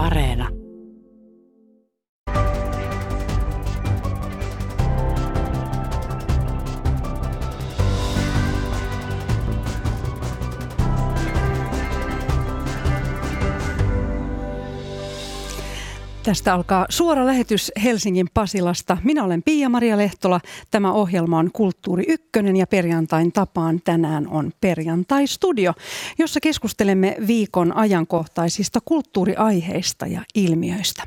Areena. Tästä alkaa suora lähetys Helsingin Pasilasta. Minä olen Pia-Maria Lehtola. Tämä ohjelma on Kulttuuri Ykkönen ja perjantain tapaan tänään on Perjantai-studio, jossa keskustelemme viikon ajankohtaisista kulttuuriaiheista ja ilmiöistä.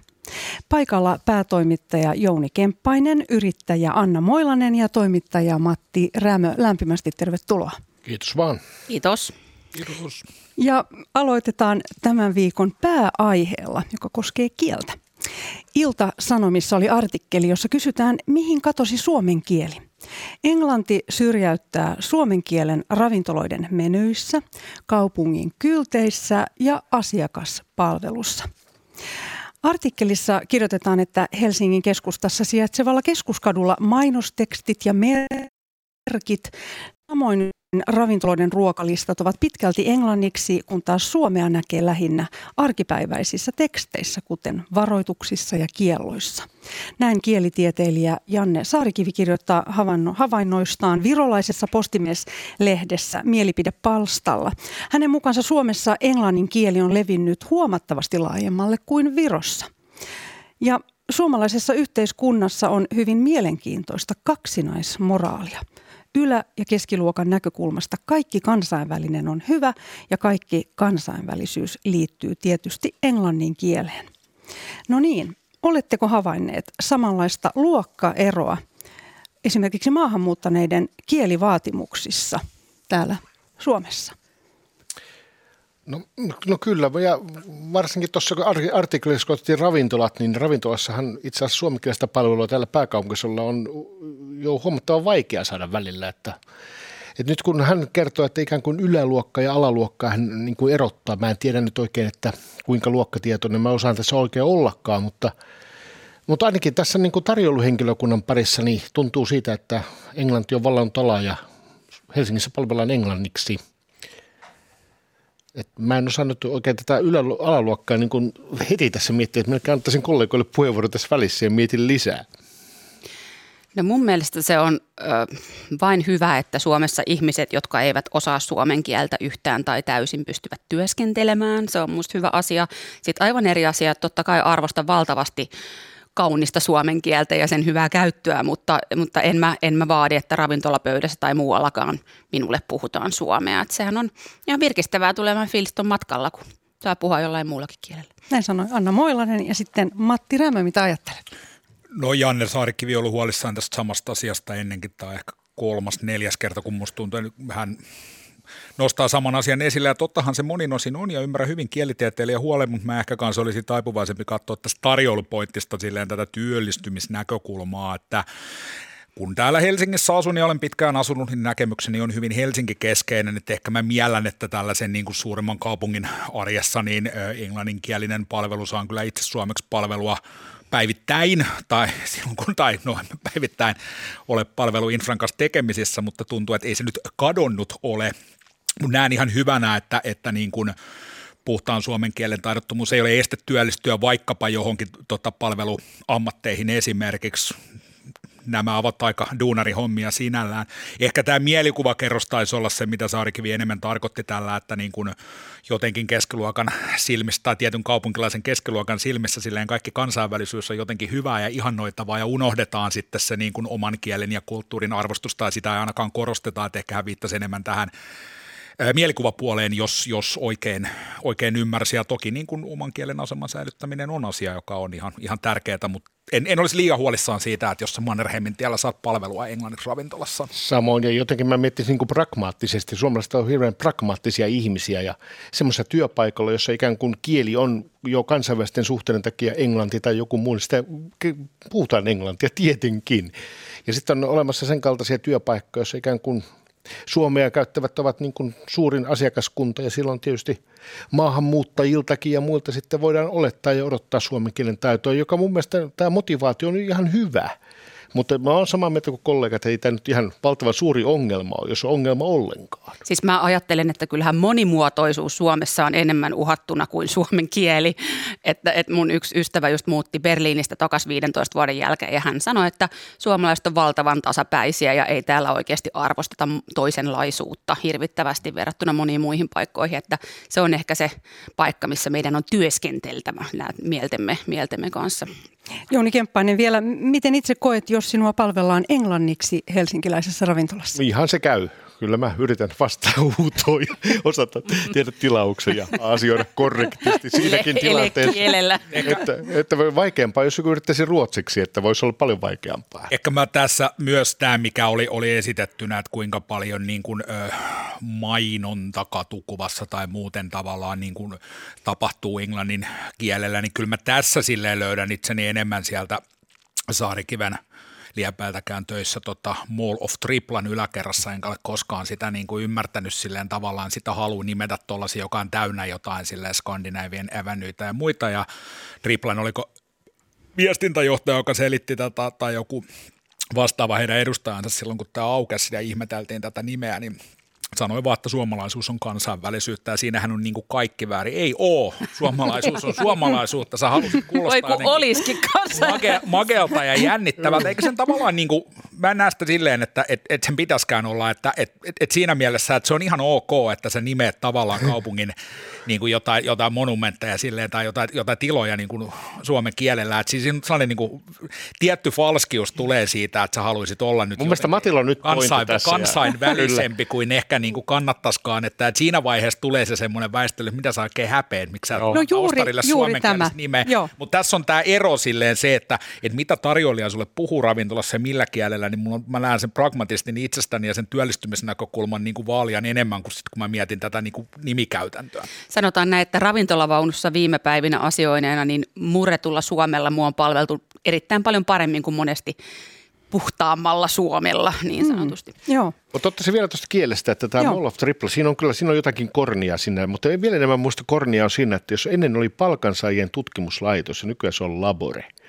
Paikalla päätoimittaja Jouni Kemppainen, yrittäjä Anna Moilanen ja toimittaja Matti Rämö. Lämpimästi tervetuloa. Kiitos vaan. Kiitos. Kiitos. Ja aloitetaan tämän viikon pääaiheella, joka koskee kieltä. Ilta-Sanomissa oli artikkeli, jossa kysytään, mihin katosi suomen kieli. Englanti syrjäyttää suomen kielen ravintoloiden menyissä, kaupungin kylteissä ja asiakaspalvelussa. Artikkelissa kirjoitetaan, että Helsingin keskustassa sijaitsevalla keskuskadulla mainostekstit ja merkit, samoin ravintoloiden ruokalistat ovat pitkälti englanniksi, kun taas suomea näkee lähinnä arkipäiväisissä teksteissä, kuten varoituksissa ja kielloissa. Näin kielitieteilijä Janne Saarikivi kirjoittaa havainnoistaan virolaisessa postimies-lehdessä Mielipidepalstalla. Hänen mukaansa Suomessa englannin kieli on levinnyt huomattavasti laajemmalle kuin Virossa. Ja suomalaisessa yhteiskunnassa on hyvin mielenkiintoista kaksinaismoraalia – ylä- ja keskiluokan näkökulmasta kaikki kansainvälinen on hyvä ja kaikki kansainvälisyys liittyy tietysti englannin kieleen. No niin, oletteko havainneet samanlaista luokkaeroa esimerkiksi maahanmuuttaneiden kielivaatimuksissa täällä Suomessa? No, no kyllä, ja varsinkin tuossa kun artikkelissa ravintolat, niin ravintolassahan itse asiassa suomenkielistä palvelua täällä pääkaupunkisella on jo huomattavan vaikea saada välillä, että et nyt kun hän kertoo, että ikään kuin yläluokka ja alaluokka hän niin kuin erottaa, mä en tiedä nyt oikein, että kuinka luokkatietoinen mä osaan tässä oikein ollakaan, mutta, mutta ainakin tässä niin kuin tarjouluhenkilökunnan parissa niin tuntuu siitä, että englanti on vallannut alaa ja Helsingissä palvellaan englanniksi – et mä en osannut oikein tätä ylä- alaluokkaa niin kuin heti tässä miettiä, että mä antaisin kollegoille puheenvuoro tässä välissä ja mietin lisää. No mun mielestä se on ö, vain hyvä, että Suomessa ihmiset, jotka eivät osaa suomen kieltä yhtään tai täysin pystyvät työskentelemään. Se on musta hyvä asia. Sitten aivan eri asia, että totta kai arvostan valtavasti kaunista suomen kieltä ja sen hyvää käyttöä, mutta, mutta en, mä, en mä vaadi, että ravintolapöydässä tai muuallakaan minulle puhutaan suomea. Et sehän on ihan virkistävää tulemaan fiiliston matkalla, kun saa puhua jollain muullakin kielellä. Näin sanoi Anna Moilanen ja sitten Matti Rämö, mitä ajattelet? No Janne Saarikivi on ollut huolissaan tästä samasta asiasta ennenkin, tai ehkä kolmas, neljäs kerta, kun musta tuntuu, että hän nostaa saman asian esille. Ja tottahan se monin osin on ja ymmärrän hyvin kielitieteilijä huolen, mutta mä ehkä kanssa olisi taipuvaisempi katsoa tästä tarjoulupointtista silleen tätä työllistymisnäkökulmaa, että kun täällä Helsingissä asun ja olen pitkään asunut, niin näkemykseni on hyvin Helsinki-keskeinen, että ehkä mä miellän, että tällaisen niin kuin suurimman kaupungin arjessa niin englanninkielinen palvelu saa kyllä itse suomeksi palvelua päivittäin, tai silloin kun, tai no päivittäin ole palveluinfran kanssa tekemisissä, mutta tuntuu, että ei se nyt kadonnut ole. Mutta näen ihan hyvänä, että, että niin kuin puhtaan suomen kielen taidottomuus ei ole este työllistyä vaikkapa johonkin tota, palveluammatteihin esimerkiksi nämä ovat aika duunarihommia sinällään. Ehkä tämä mielikuvakerros taisi olla se, mitä Saarikivi enemmän tarkoitti tällä, että niin kuin jotenkin keskiluokan silmissä tai tietyn kaupunkilaisen keskiluokan silmissä silleen kaikki kansainvälisyys on jotenkin hyvää ja ihannoitavaa ja unohdetaan sitten se niin kuin oman kielen ja kulttuurin arvostus tai sitä ei ainakaan korosteta, että ehkä hän viittasi enemmän tähän mielikuvapuoleen, jos, jos oikein, oikein ymmärsi. Ja toki niin kuin oman kielen aseman säilyttäminen on asia, joka on ihan, ihan tärkeää, mutta en, en olisi liian huolissaan siitä, että jos Mannerheimin tiellä saat palvelua englanniksi ravintolassa. Samoin, ja jotenkin mä miettisin niin kuin pragmaattisesti. Suomalaiset on hirveän pragmaattisia ihmisiä, ja semmoisessa työpaikalla, jossa ikään kuin kieli on jo kansainvälisten suhteiden takia englanti tai joku muu, niin sitä puhutaan englantia tietenkin. Ja sitten on olemassa sen kaltaisia työpaikkoja, joissa ikään kuin Suomea käyttävät ovat niin kuin suurin asiakaskunta ja silloin tietysti maahanmuuttajiltakin ja muilta sitten voidaan olettaa ja odottaa suomen kielen taitoa, joka mun mielestä tämä motivaatio on ihan hyvä. Mutta mä oon samaa mieltä kuin kollegat, että ei tämä nyt ihan valtavan suuri ongelma ole, jos on ongelma ollenkaan. Siis mä ajattelen, että kyllähän monimuotoisuus Suomessa on enemmän uhattuna kuin suomen kieli. Että, että mun yksi ystävä just muutti Berliinistä takaisin 15 vuoden jälkeen ja hän sanoi, että suomalaiset on valtavan tasapäisiä ja ei täällä oikeasti arvosteta toisenlaisuutta hirvittävästi verrattuna moniin muihin paikkoihin. Että se on ehkä se paikka, missä meidän on työskenteltävä mieltemme, mieltemme kanssa. Jouni Kemppainen vielä, miten itse koet, jos sinua palvellaan englanniksi helsinkiläisessä ravintolassa? Ihan se käy kyllä mä yritän vastaa huutoon ja osata tehdä tilauksen ja asioida korrektisti siinäkin tilanteessa. Että, että vaikeampaa, jos joku yrittäisi ruotsiksi, että voisi olla paljon vaikeampaa. Ehkä mä tässä myös tämä, mikä oli, oli esitettynä, että kuinka paljon niin kuin, ö, mainonta katukuvassa tai muuten tavallaan niin kuin tapahtuu englannin kielellä, niin kyllä mä tässä silleen löydän itseni enemmän sieltä Saarikiven – liepäältäkään töissä tota Mall of Triplan yläkerrassa, enkä ole koskaan sitä niin kuin ymmärtänyt silleen tavallaan sitä halu nimetä tuollaisia, joka on täynnä jotain silleen Skandinavien Avenueita ja muita, ja Triplan oliko viestintäjohtaja, joka selitti tätä, tai joku vastaava heidän edustajansa silloin, kun tämä aukesi ja ihmeteltiin tätä nimeä, niin sanoi vaan, että suomalaisuus on kansainvälisyyttä ja siinähän on niin kuin kaikki väärin. Ei oo. Suomalaisuus on suomalaisuutta. Sä halusit kuulostaa Voi kun olisikin mage, magelta ja jännittävältä. Eikö sen tavallaan, niin kuin, mä en näe sitä silleen, että et, et sen pitäskään olla, että et, et, et siinä mielessä, että se on ihan ok, että sä nimeet tavallaan kaupungin niin kuin jotain, jotain monumentteja silleen, tai jotain, jotain tiloja niin kuin suomen kielellä. Että siis sellainen niin kuin, tietty falskius tulee siitä, että sä haluaisit olla nyt Mun mielestä Matilla on nyt kansain, kansainvälisempi kuin ehkä niin kuin kannattaisikaan, että, että siinä vaiheessa tulee se semmoinen väistely, että mitä sä oikein häpeät, miksi sä no, juuri, juuri tämä. nimeä. Mutta tässä on tämä ero silleen se, että, että mitä tarjoilija sulle puhuu ravintolassa ja millä kielellä, niin mun, mä näen sen pragmatistin itsestäni ja sen työllistymisnäkökulman niin kuin vaalian enemmän kuin sit, kun mä mietin tätä niin kuin nimikäytäntöä. Sanotaan näin, että ravintolavaunussa viime päivinä asioineena, niin murretulla Suomella mua on palveltu erittäin paljon paremmin kuin monesti puhtaammalla Suomella niin mm. sanotusti. Mm, joo. Mutta ottaisin vielä tuosta kielestä, että tämä Mall of Triple, siinä on kyllä siinä on jotakin kornia sinne, mutta vielä enemmän muista kornia on siinä, että jos ennen oli palkansaajien tutkimuslaitos ja nykyään se on labore –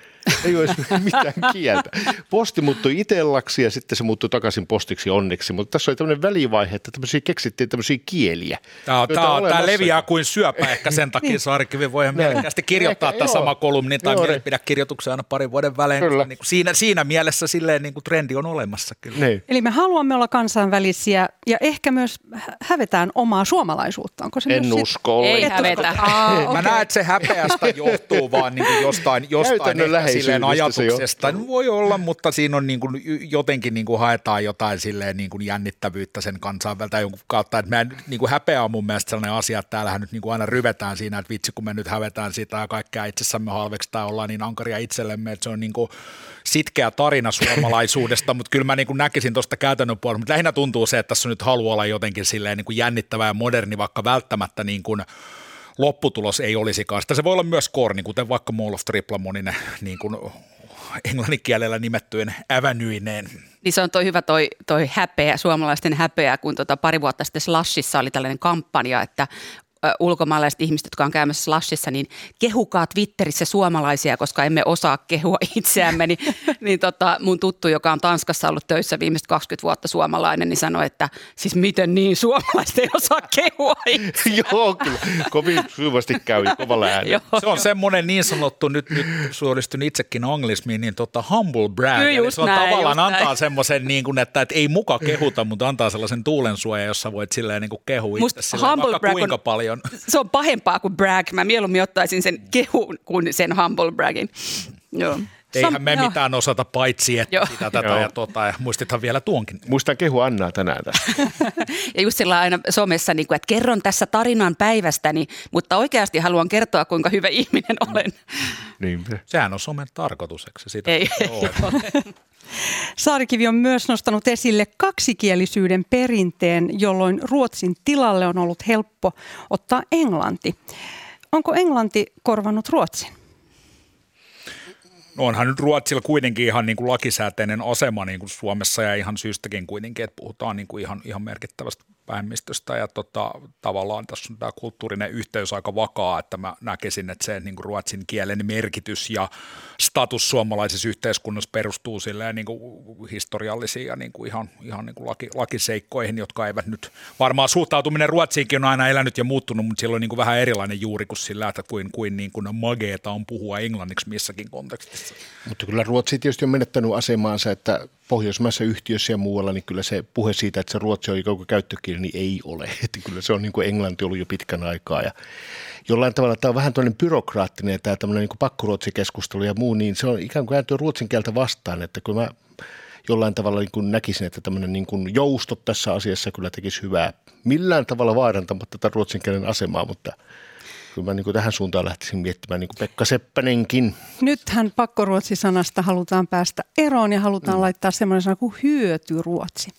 ei ole mitään kieltä. Posti muuttui itellaksi ja sitten se muuttui takaisin postiksi onneksi, mutta tässä oli tämmöinen välivaihe, että tämmöisiä keksittiin tämmöisiä kieliä. Tämä, tämä, tämä leviää kuin syöpä ehkä sen takia niin. Saarikivi voi ihan mielekkäästi kirjoittaa tämä sama kolumni tai mielipidekirjoituksen aina parin vuoden välein. Niin kuin siinä, siinä mielessä silleen niin kuin trendi on olemassa kyllä. Niin. Eli me haluamme olla kansainvälisiä ja ehkä myös hävetään omaa suomalaisuutta. Onko se en myös usko. Sit... Ei hävetä. Ah, okay. Mä näen, että se häpeästä johtuu vaan niin kuin jostain, jostain silleen ajatuksesta. No, voi olla, mutta siinä on niin kuin, jotenkin niin kuin haetaan jotain silleen niin kuin jännittävyyttä sen kansainvältä jonkun kautta. Että mä niin kuin häpeä on mun mielestä sellainen asia, että täällähän nyt niin kuin aina ryvetään siinä, että vitsi kun me nyt hävetään sitä ja kaikkea itsessämme tai ollaan niin ankaria itsellemme, että se on niin kuin sitkeä tarina suomalaisuudesta, mutta kyllä mä niin kuin näkisin tuosta käytännön puolella, mutta lähinnä tuntuu se, että tässä nyt haluaa olla jotenkin silleen niin kuin jännittävä ja moderni, vaikka välttämättä niin kuin lopputulos ei olisikaan. Sitä se voi olla myös korni, kuten vaikka Mall of Tripla monine niin kuin englanninkielellä nimettyjen ävänyineen. Niin se on toi hyvä toi, toi häpeä, suomalaisten häpeä, kun tota pari vuotta sitten Slashissa oli tällainen kampanja, että ulkomaalaiset ihmiset, jotka on käymässä Slashissa, niin kehukaa Twitterissä suomalaisia, koska emme osaa kehua itseämme. Niin, niin tota, mun tuttu, joka on Tanskassa ollut töissä viimeiset 20 vuotta suomalainen, niin sanoi, että siis miten niin suomalaiset ei osaa kehua Joo, kyllä. Kovin syvästi käy kovalla äänellä. Se on semmoinen niin sanottu, nyt, nyt suoristun itsekin anglismiin, niin tota humble brag. Eli se on näin, tavallaan antaa semmoisen, niin kuin, että, että ei muka kehuta, mutta antaa sellaisen tuulensuoja, jossa voit silleen niin kuin kehua itse silleen, vaikka kuinka on, paljon. Se on pahempaa kuin brag. Mä mieluummin ottaisin sen kehun kuin sen humble bragin. Joo. Eihän me joo. mitään osata paitsi, että joo. sitä tätä joo. ja tuota, ja muistithan vielä tuonkin. Muistan kehu Annaa tänään tässä. ja just sillä aina somessa, niin kuin, että kerron tässä tarinan päivästäni, mutta oikeasti haluan kertoa, kuinka hyvä ihminen olen. Niin. Sehän on somen tarkoitukseksi. Sitä ei, ei ole. Saarikivi on myös nostanut esille kaksikielisyyden perinteen, jolloin Ruotsin tilalle on ollut helppo ottaa englanti. Onko englanti korvannut Ruotsin? No onhan nyt Ruotsilla kuitenkin ihan niin kuin lakisääteinen asema niin kuin Suomessa ja ihan syystäkin kuitenkin, että puhutaan niin kuin ihan, ihan merkittävästä vähemmistöstä ja tota, tavallaan tässä on tämä kulttuurinen yhteys aika vakaa, että mä näkisin, että se niin kuin ruotsin kielen merkitys ja status suomalaisessa yhteiskunnassa perustuu silleen niin kuin historiallisiin ja niin kuin ihan, ihan niin kuin laki, lakiseikkoihin, jotka eivät nyt, varmaan suhtautuminen Ruotsiinkin on aina elänyt ja muuttunut, mutta silloin niin kuin vähän erilainen juuri kuin sillä, että kuin, kuin, niin kuin mageeta on puhua englanniksi missäkin kontekstissa. Mutta kyllä Ruotsi tietysti on menettänyt asemaansa, että pohjoismaissa yhtiöissä ja muualla, niin kyllä se puhe siitä, että se ruotsi on koko käyttökieli, niin ei ole. Että kyllä se on niin kuin englanti ollut jo pitkän aikaa. Ja jollain tavalla tämä on vähän tämmöinen byrokraattinen tämä tämmöinen niin pakkoruotsikeskustelu ja muu, niin se on ikään kuin ääntyä ruotsin kieltä vastaan, että kun mä jollain tavalla niin kuin näkisin, että tämmöinen niin kuin joustot tässä asiassa kyllä tekisi hyvää. Millään tavalla vaarantamatta tätä ruotsin kielen asemaa, mutta – kyllä mä niin kuin tähän suuntaan lähtisin miettimään niin kuin Pekka Seppänenkin. Nythän pakkoruotsi-sanasta halutaan päästä eroon ja halutaan mm. laittaa semmoinen sana kuin hyötyruotsi.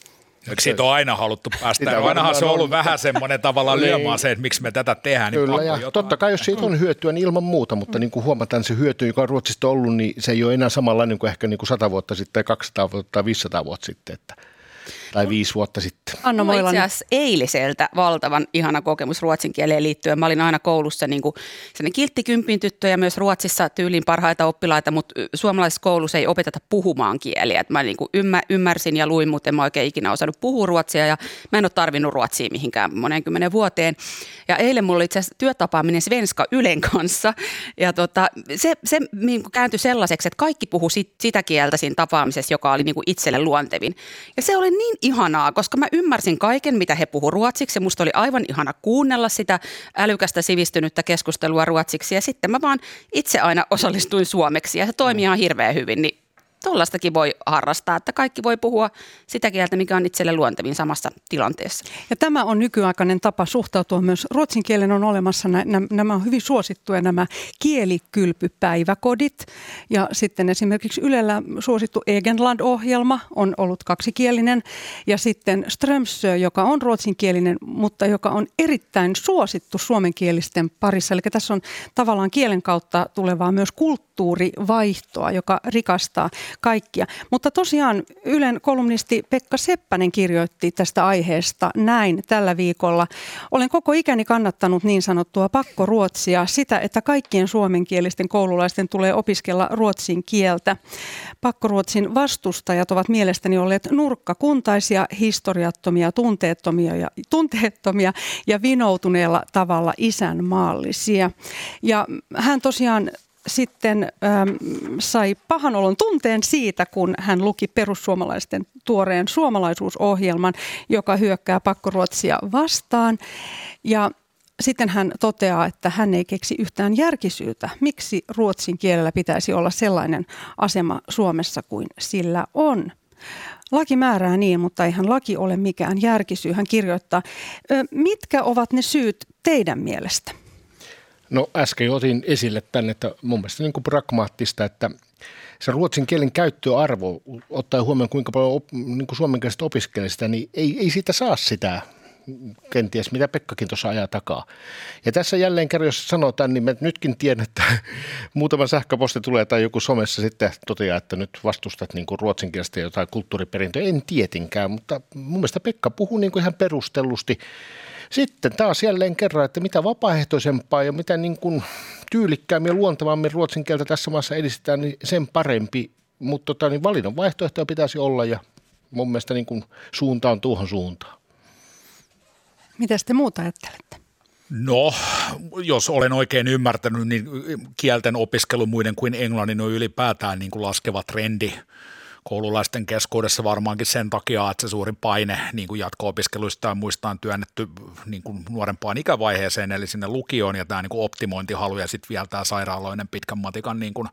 Eikö siitä on aina haluttu päästä? Ja ainahan se on ollut on. vähän semmoinen tavallaan niin. lyömaan se, että miksi me tätä tehdään. Niin Kyllä, ja totta kai jos siitä on hyötyä, niin ilman muuta, mutta mm. niin kuin huomataan se hyöty, joka on Ruotsista ollut, niin se ei ole enää samanlainen kuin ehkä niin kuin 100 vuotta sitten, 200 vuotta tai 500 vuotta sitten. Että tai viisi vuotta sitten. Anna Moilanen. Itse asiassa eiliseltä valtavan ihana kokemus ruotsin kieleen liittyen. Mä olin aina koulussa niin kuin kilttikympin tyttö ja myös Ruotsissa tyyliin parhaita oppilaita, mutta suomalaisessa koulussa ei opeteta puhumaan kieliä. Et mä niin kuin ymmär, ymmärsin ja luin, mutta en mä oikein ikinä osannut puhua ruotsia ja mä en ole tarvinnut ruotsia mihinkään monen kymmenen vuoteen. Ja eilen mulla oli itse asiassa työtapaaminen Svenska Ylen kanssa ja tota, se, se niin kuin kääntyi sellaiseksi, että kaikki puhu sit, sitä kieltä siinä tapaamisessa, joka oli niin kuin itselle luontevin. Ja se oli niin ihanaa, koska mä ymmärsin kaiken, mitä he puhu ruotsiksi. Musta oli aivan ihana kuunnella sitä älykästä sivistynyttä keskustelua ruotsiksi. Ja sitten mä vaan itse aina osallistuin suomeksi ja se toimii ihan hirveän hyvin. Niin tuollaistakin voi harrastaa, että kaikki voi puhua sitä kieltä, mikä on itselle luontevin samassa tilanteessa. Ja tämä on nykyaikainen tapa suhtautua myös. Ruotsin kielen on olemassa, nämä on hyvin suosittuja nämä kielikylpypäiväkodit. Ja sitten esimerkiksi Ylellä suosittu Egenland-ohjelma on ollut kaksikielinen. Ja sitten Strömsö, joka on ruotsinkielinen, mutta joka on erittäin suosittu suomenkielisten parissa. Eli tässä on tavallaan kielen kautta tulevaa myös kulttuurivaihtoa, joka rikastaa kaikkia. Mutta tosiaan Ylen kolumnisti Pekka Seppänen kirjoitti tästä aiheesta näin tällä viikolla. Olen koko ikäni kannattanut niin sanottua pakkoruotsia, sitä, että kaikkien suomenkielisten koululaisten tulee opiskella ruotsin kieltä. Pakkoruotsin vastustajat ovat mielestäni olleet nurkkakuntaisia, historiattomia, tunteettomia ja, tunteettomia ja vinoutuneella tavalla isänmaallisia. Ja hän tosiaan sitten ähm, sai pahan olon tunteen siitä, kun hän luki perussuomalaisten tuoreen suomalaisuusohjelman, joka hyökkää pakkoruotsia vastaan. Ja sitten hän toteaa, että hän ei keksi yhtään järkisyytä, miksi ruotsin kielellä pitäisi olla sellainen asema Suomessa kuin sillä on. Laki määrää niin, mutta eihän laki ole mikään järkisyy. Hän kirjoittaa, mitkä ovat ne syyt teidän mielestä? No äsken otin esille tänne, että mun mielestä niin kuin pragmaattista, että se ruotsin kielen käyttöarvo, ottaa huomioon kuinka paljon op, niin kuin suomenkieliset opiskelee sitä, niin ei, ei siitä saa sitä kenties, mitä Pekkakin tuossa ajaa takaa. Ja tässä jälleen kerran, jos sanotaan, niin mä nytkin tiedän, että muutama sähköposti tulee tai joku somessa sitten toteaa, että nyt vastustat niin kuin ruotsinkielistä jotain kulttuuriperintöä. En tietinkään, mutta mun mielestä Pekka puhuu niin kuin ihan perustellusti sitten taas jälleen kerran, että mitä vapaaehtoisempaa ja mitä niin kuin tyylikkäämmin ja luontevammin ruotsin kieltä tässä maassa edistetään, niin sen parempi. Mutta tota, niin valinnan vaihtoehtoja pitäisi olla ja mun mielestä niin kuin suunta on tuohon suuntaan. Mitä te muuta ajattelette? No, jos olen oikein ymmärtänyt, niin kielten opiskelu muiden kuin englannin on ylipäätään niin kuin laskeva trendi koululaisten keskuudessa varmaankin sen takia, että se suurin paine niin kuin jatko-opiskeluista on työnnetty niin kuin nuorempaan ikävaiheeseen, eli sinne lukioon, ja tämä niin kuin optimointihalu ja sitten vielä tämä sairaaloinen pitkän matikan niin kuin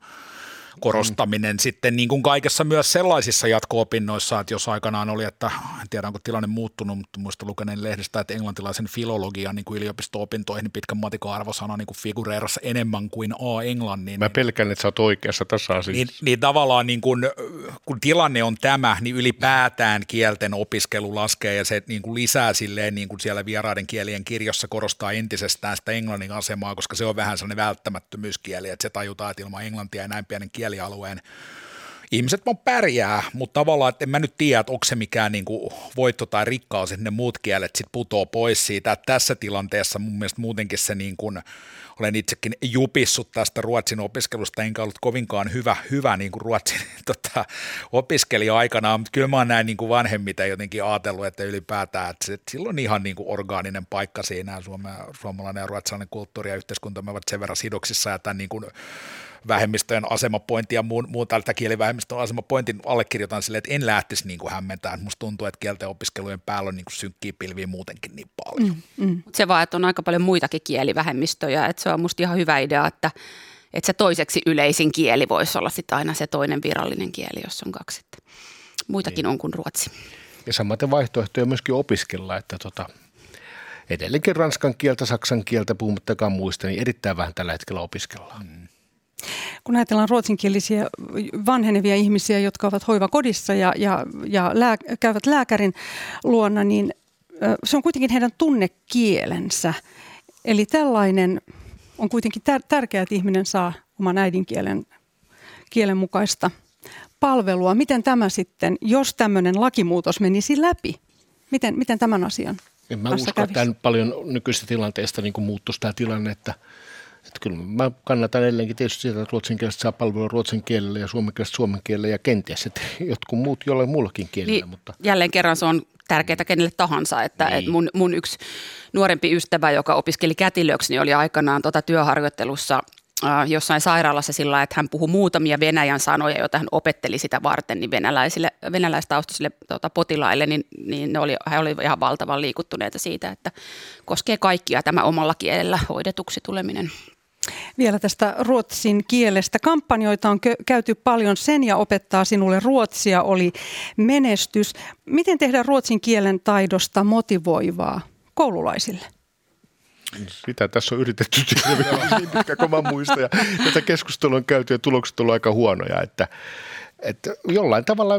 korostaminen mm. sitten niin kuin kaikessa myös sellaisissa jatko-opinnoissa, että jos aikanaan oli, että en tiedä onko tilanne muuttunut, mutta muista lukeneen lehdestä, että englantilaisen filologian niin kuin yliopisto-opintoihin pitkän matikon arvosana niin kuin figureerassa enemmän kuin A-englannin. Mä pelkään, että sä oot oikeassa tässä asiassa. Niin, niin tavallaan niin kuin, kun tilanne on tämä, niin ylipäätään kielten opiskelu laskee ja se niin kuin lisää silleen niin kuin siellä vieraiden kielien kirjossa korostaa entisestään sitä englannin asemaa, koska se on vähän sellainen välttämättömyyskieli, että se tajutaan, että ilman englantia ja näin pienen kieli kielialueen ihmiset vaan pärjää, mutta tavallaan, että en mä nyt tiedä, että onko se mikään niin kuin voitto tai rikkaus, että ne muut kielet sitten putoo pois siitä, että tässä tilanteessa mun mielestä muutenkin se niin kuin, olen itsekin jupissut tästä ruotsin opiskelusta, enkä ollut kovinkaan hyvä, hyvä niin kuin ruotsin tota, opiskelija aikanaan, mutta kyllä mä oon näin niin kuin vanhemmiten jotenkin ajatellut, että ylipäätään, että se, sillä on ihan niin kuin orgaaninen paikka siinä, suomalainen ja ruotsalainen kulttuuri ja yhteiskunta ovat sen verran sidoksissa ja tämän niin kuin vähemmistöjen asemapointi ja muun, muun tältä kielivähemmistön asemapointin allekirjoitan silleen, että en lähtisi niin kuin hämmentää. Musta tuntuu, että kielten opiskelujen päällä on niin kuin synkkiä pilviä muutenkin niin paljon. Mm, mm. Se vaan, että on aika paljon muitakin kielivähemmistöjä, että se on musta ihan hyvä idea, että, että se toiseksi yleisin kieli voisi olla sitten aina se toinen virallinen kieli, jos on kaksi. Että muitakin niin. on kuin ruotsi. Ja samaten vaihtoehtoja myöskin opiskella, että tota, edelleenkin ranskan kieltä, saksan kieltä, puhumattakaan muista, niin erittäin vähän tällä hetkellä opiskellaan. Mm kun ajatellaan ruotsinkielisiä vanhenevia ihmisiä, jotka ovat hoivakodissa ja, ja, ja lää, käyvät lääkärin luona, niin se on kuitenkin heidän tunnekielensä. Eli tällainen on kuitenkin tär- tärkeää, että ihminen saa oman äidinkielen kielen mukaista palvelua. Miten tämä sitten, jos tämmöinen lakimuutos menisi läpi, miten, miten tämän asian en mä usko, kävisi? että paljon nykyistä tilanteesta niin muuttuisi tämä tilanne, että – että kyllä mä kannatan edelleenkin tietysti sitä, että ruotsinkieliset saa palvelua ruotsin kielellä ja suomenkieliset suomen kielellä ja kenties että jotkut muut jollain muullakin kielellä. Niin, mutta. Jälleen kerran se on tärkeää kenelle tahansa, että, niin. että mun, mun yksi nuorempi ystävä, joka opiskeli kätilöksi, niin oli aikanaan tuota työharjoittelussa jossain sairaalassa sillä että hän puhui muutamia venäjän sanoja, joita hän opetteli sitä varten niin venäläisille, venäläistaustaisille tuota, potilaille, niin, niin ne oli, he olivat ihan valtavan liikuttuneita siitä, että koskee kaikkia tämä omalla kielellä hoidetuksi tuleminen. Vielä tästä ruotsin kielestä. Kampanjoita on käyty paljon. Sen ja opettaa sinulle ruotsia oli menestys. Miten tehdä ruotsin kielen taidosta motivoivaa koululaisille? Sitä tässä on yritetty tehdä, niin pitkä kun mä muistan. Ja tätä keskustelua on käyty ja tulokset ovat aika huonoja. Että, että jollain tavalla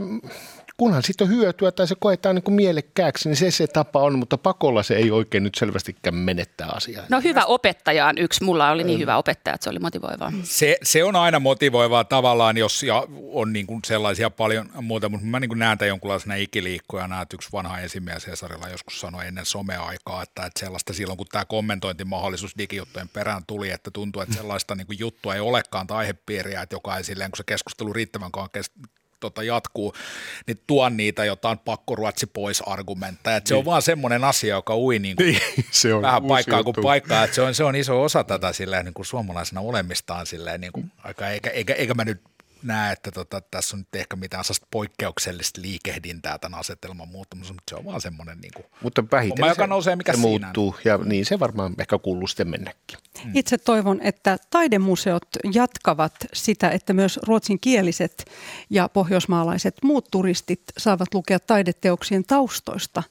kunhan siitä on hyötyä tai se koetaan niin kuin mielekkääksi, niin se se tapa on, mutta pakolla se ei oikein nyt selvästikään menettää asiaa. No hyvä opettaja on yksi. Mulla oli niin hyvä opettaja, että se oli motivoivaa. Se, se on aina motivoivaa tavallaan, jos ja on niin kuin sellaisia paljon muuta, mutta mä niin kuin näen tämän jonkunlaisena ikiliikkujana, että yksi vanha esimies Cesarilla joskus sanoi ennen someaikaa, että, että sellaista silloin, kun tämä kommentointimahdollisuus digijuttujen perään tuli, että tuntuu, että sellaista niin kuin juttua ei olekaan tai aihepiiriä, että joka ei silleen, kun se keskustelu riittävän kauan tota jatkuu, niin tuon niitä jotain pakkoruotsi pois argumentteja. Niin. Se on niin. vaan semmoinen asia, joka ui niin kuin niin, se on vähän paikkaa juttu. kuin paikkaa. Että se, on, se on iso osa tätä silleen, niin kuin suomalaisena olemistaan silleen, niin kuin, aika, eikä, eikä, eikä mä nyt näe, että tota, tässä on nyt ehkä mitään sellaista poikkeuksellista liikehdintää tämän asetelman muuttamassa, mutta se on vaan semmoinen niin kuin, mutta vähitellen joka nousee, mikä se muuttuu ja niin se varmaan ehkä kuuluu sitten mennäkin. Hmm. Itse toivon, että taidemuseot jatkavat sitä, että myös ruotsinkieliset ja pohjoismaalaiset muut turistit saavat lukea taideteoksien taustoista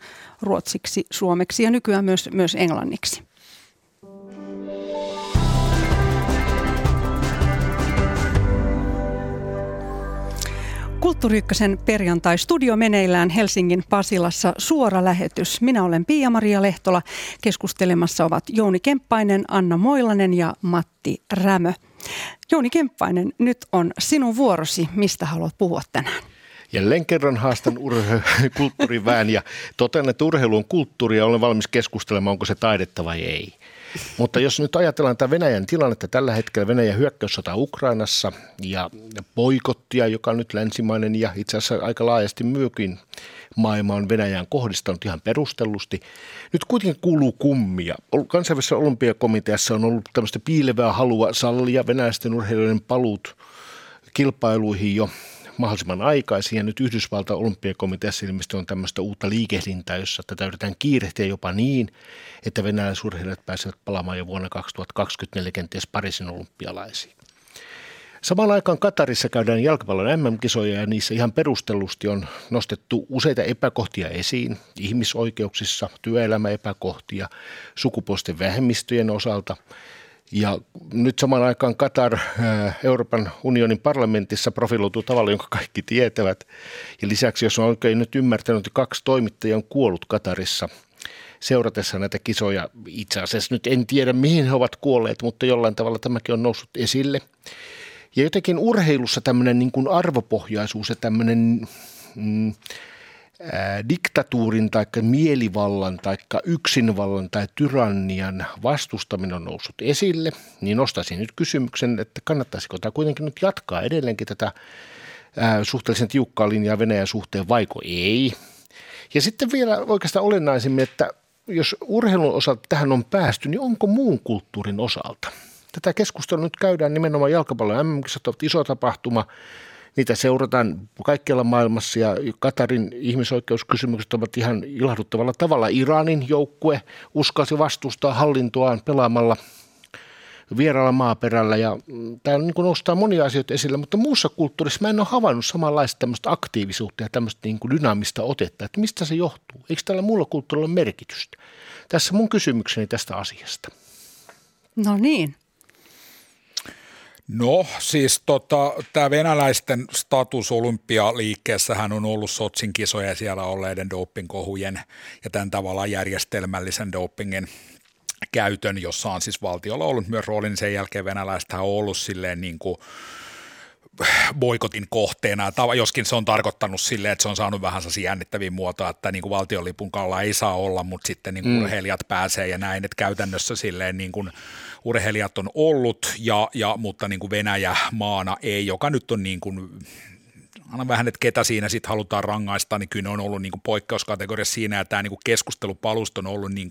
ruotsiksi, suomeksi ja nykyään myös, myös englanniksi. Kulttuuri perjantai-studio meneillään Helsingin Pasilassa suora lähetys. Minä olen Pia-Maria Lehtola. Keskustelemassa ovat Jouni Kemppainen, Anna Moilanen ja Matti Rämö. Jouni Kemppainen, nyt on sinun vuorosi. Mistä haluat puhua tänään? Jälleen kerran haastan urhe- kulttuurivään ja totean, että urheilu on kulttuuri ja olen valmis keskustelemaan, onko se taidetta vai ei. Mutta jos nyt ajatellaan tätä Venäjän tilannetta tällä hetkellä, Venäjän hyökkäyssota Ukrainassa ja, poikottia, joka nyt länsimainen ja itse asiassa aika laajasti myökin maailma on Venäjään kohdistanut ihan perustellusti. Nyt kuitenkin kuuluu kummia. Kansainvälisessä olympiakomiteassa on ollut tämmöistä piilevää halua sallia venäläisten urheilijoiden paluut kilpailuihin jo mahdollisimman aikaisin. Ja nyt Yhdysvaltain olympiakomiteassa ilmeisesti on tämmöistä uutta liikehdintää, jossa tätä yritetään kiirehtiä jopa niin, että venäläisurheilijat pääsevät palaamaan jo vuonna 2024 kenties Pariisin olympialaisiin. Samaan aikaan Katarissa käydään jalkapallon MM-kisoja ja niissä ihan perustellusti on nostettu useita epäkohtia esiin ihmisoikeuksissa, työelämäepäkohtia, sukupuolisten vähemmistöjen osalta – ja nyt samaan aikaan Katar äh, Euroopan unionin parlamentissa profiloituu tavalla, jonka kaikki tietävät. Ja lisäksi, jos on oikein nyt ymmärtänyt, kaksi toimittajaa on kuollut Katarissa seuratessa näitä kisoja. Itse asiassa nyt en tiedä, mihin he ovat kuolleet, mutta jollain tavalla tämäkin on noussut esille. Ja jotenkin urheilussa tämmöinen niin kuin arvopohjaisuus ja tämmöinen mm, diktatuurin tai mielivallan tai yksinvallan tai tyrannian vastustaminen on noussut esille, niin nostaisin nyt kysymyksen, että kannattaisiko tämä kuitenkin nyt jatkaa edelleenkin tätä suhteellisen tiukkaa linjaa Venäjän suhteen, vaiko ei. Ja sitten vielä oikeastaan olennaisimmin, että jos urheilun osalta tähän on päästy, niin onko muun kulttuurin osalta? Tätä keskustelua nyt käydään nimenomaan jalkapallon MM-kisat iso tapahtuma. Niitä seurataan kaikkialla maailmassa ja Katarin ihmisoikeuskysymykset ovat ihan ilahduttavalla tavalla. Iranin joukkue uskalsi vastustaa hallintoaan pelaamalla vieraalla maaperällä ja mm, tämä niin kuin nostaa monia asioita esille, mutta muussa kulttuurissa mä en ole havainnut samanlaista tämmöistä aktiivisuutta ja tämmöistä niin kuin dynaamista otetta, että mistä se johtuu? Eikö tällä muulla kulttuurilla ole merkitystä? Tässä mun kysymykseni tästä asiasta. No niin. No siis tota, tämä venäläisten status olympialiikkeessähän on ollut Sotsin kisoja siellä olleiden dopingkohujen ja tämän tavallaan järjestelmällisen dopingin käytön, jossa on siis valtiolla ollut myös rooli, niin sen jälkeen venäläistä on ollut silleen niin kuin boikotin kohteena, joskin se on tarkoittanut silleen, että se on saanut vähän sellaisia jännittäviä muotoa, että niin kuin valtionlipun kalla ei saa olla, mutta sitten niin kuin mm. urheilijat pääsee ja näin, että käytännössä silleen niin kuin urheilijat on ollut, ja, ja, mutta niin kuin Venäjä maana ei, joka nyt on niin kuin aina vähän, että ketä siinä sitten halutaan rangaista, niin kyllä ne on ollut niin poikkeuskategoria siinä, ja tämä niin keskustelupalusto on ollut niin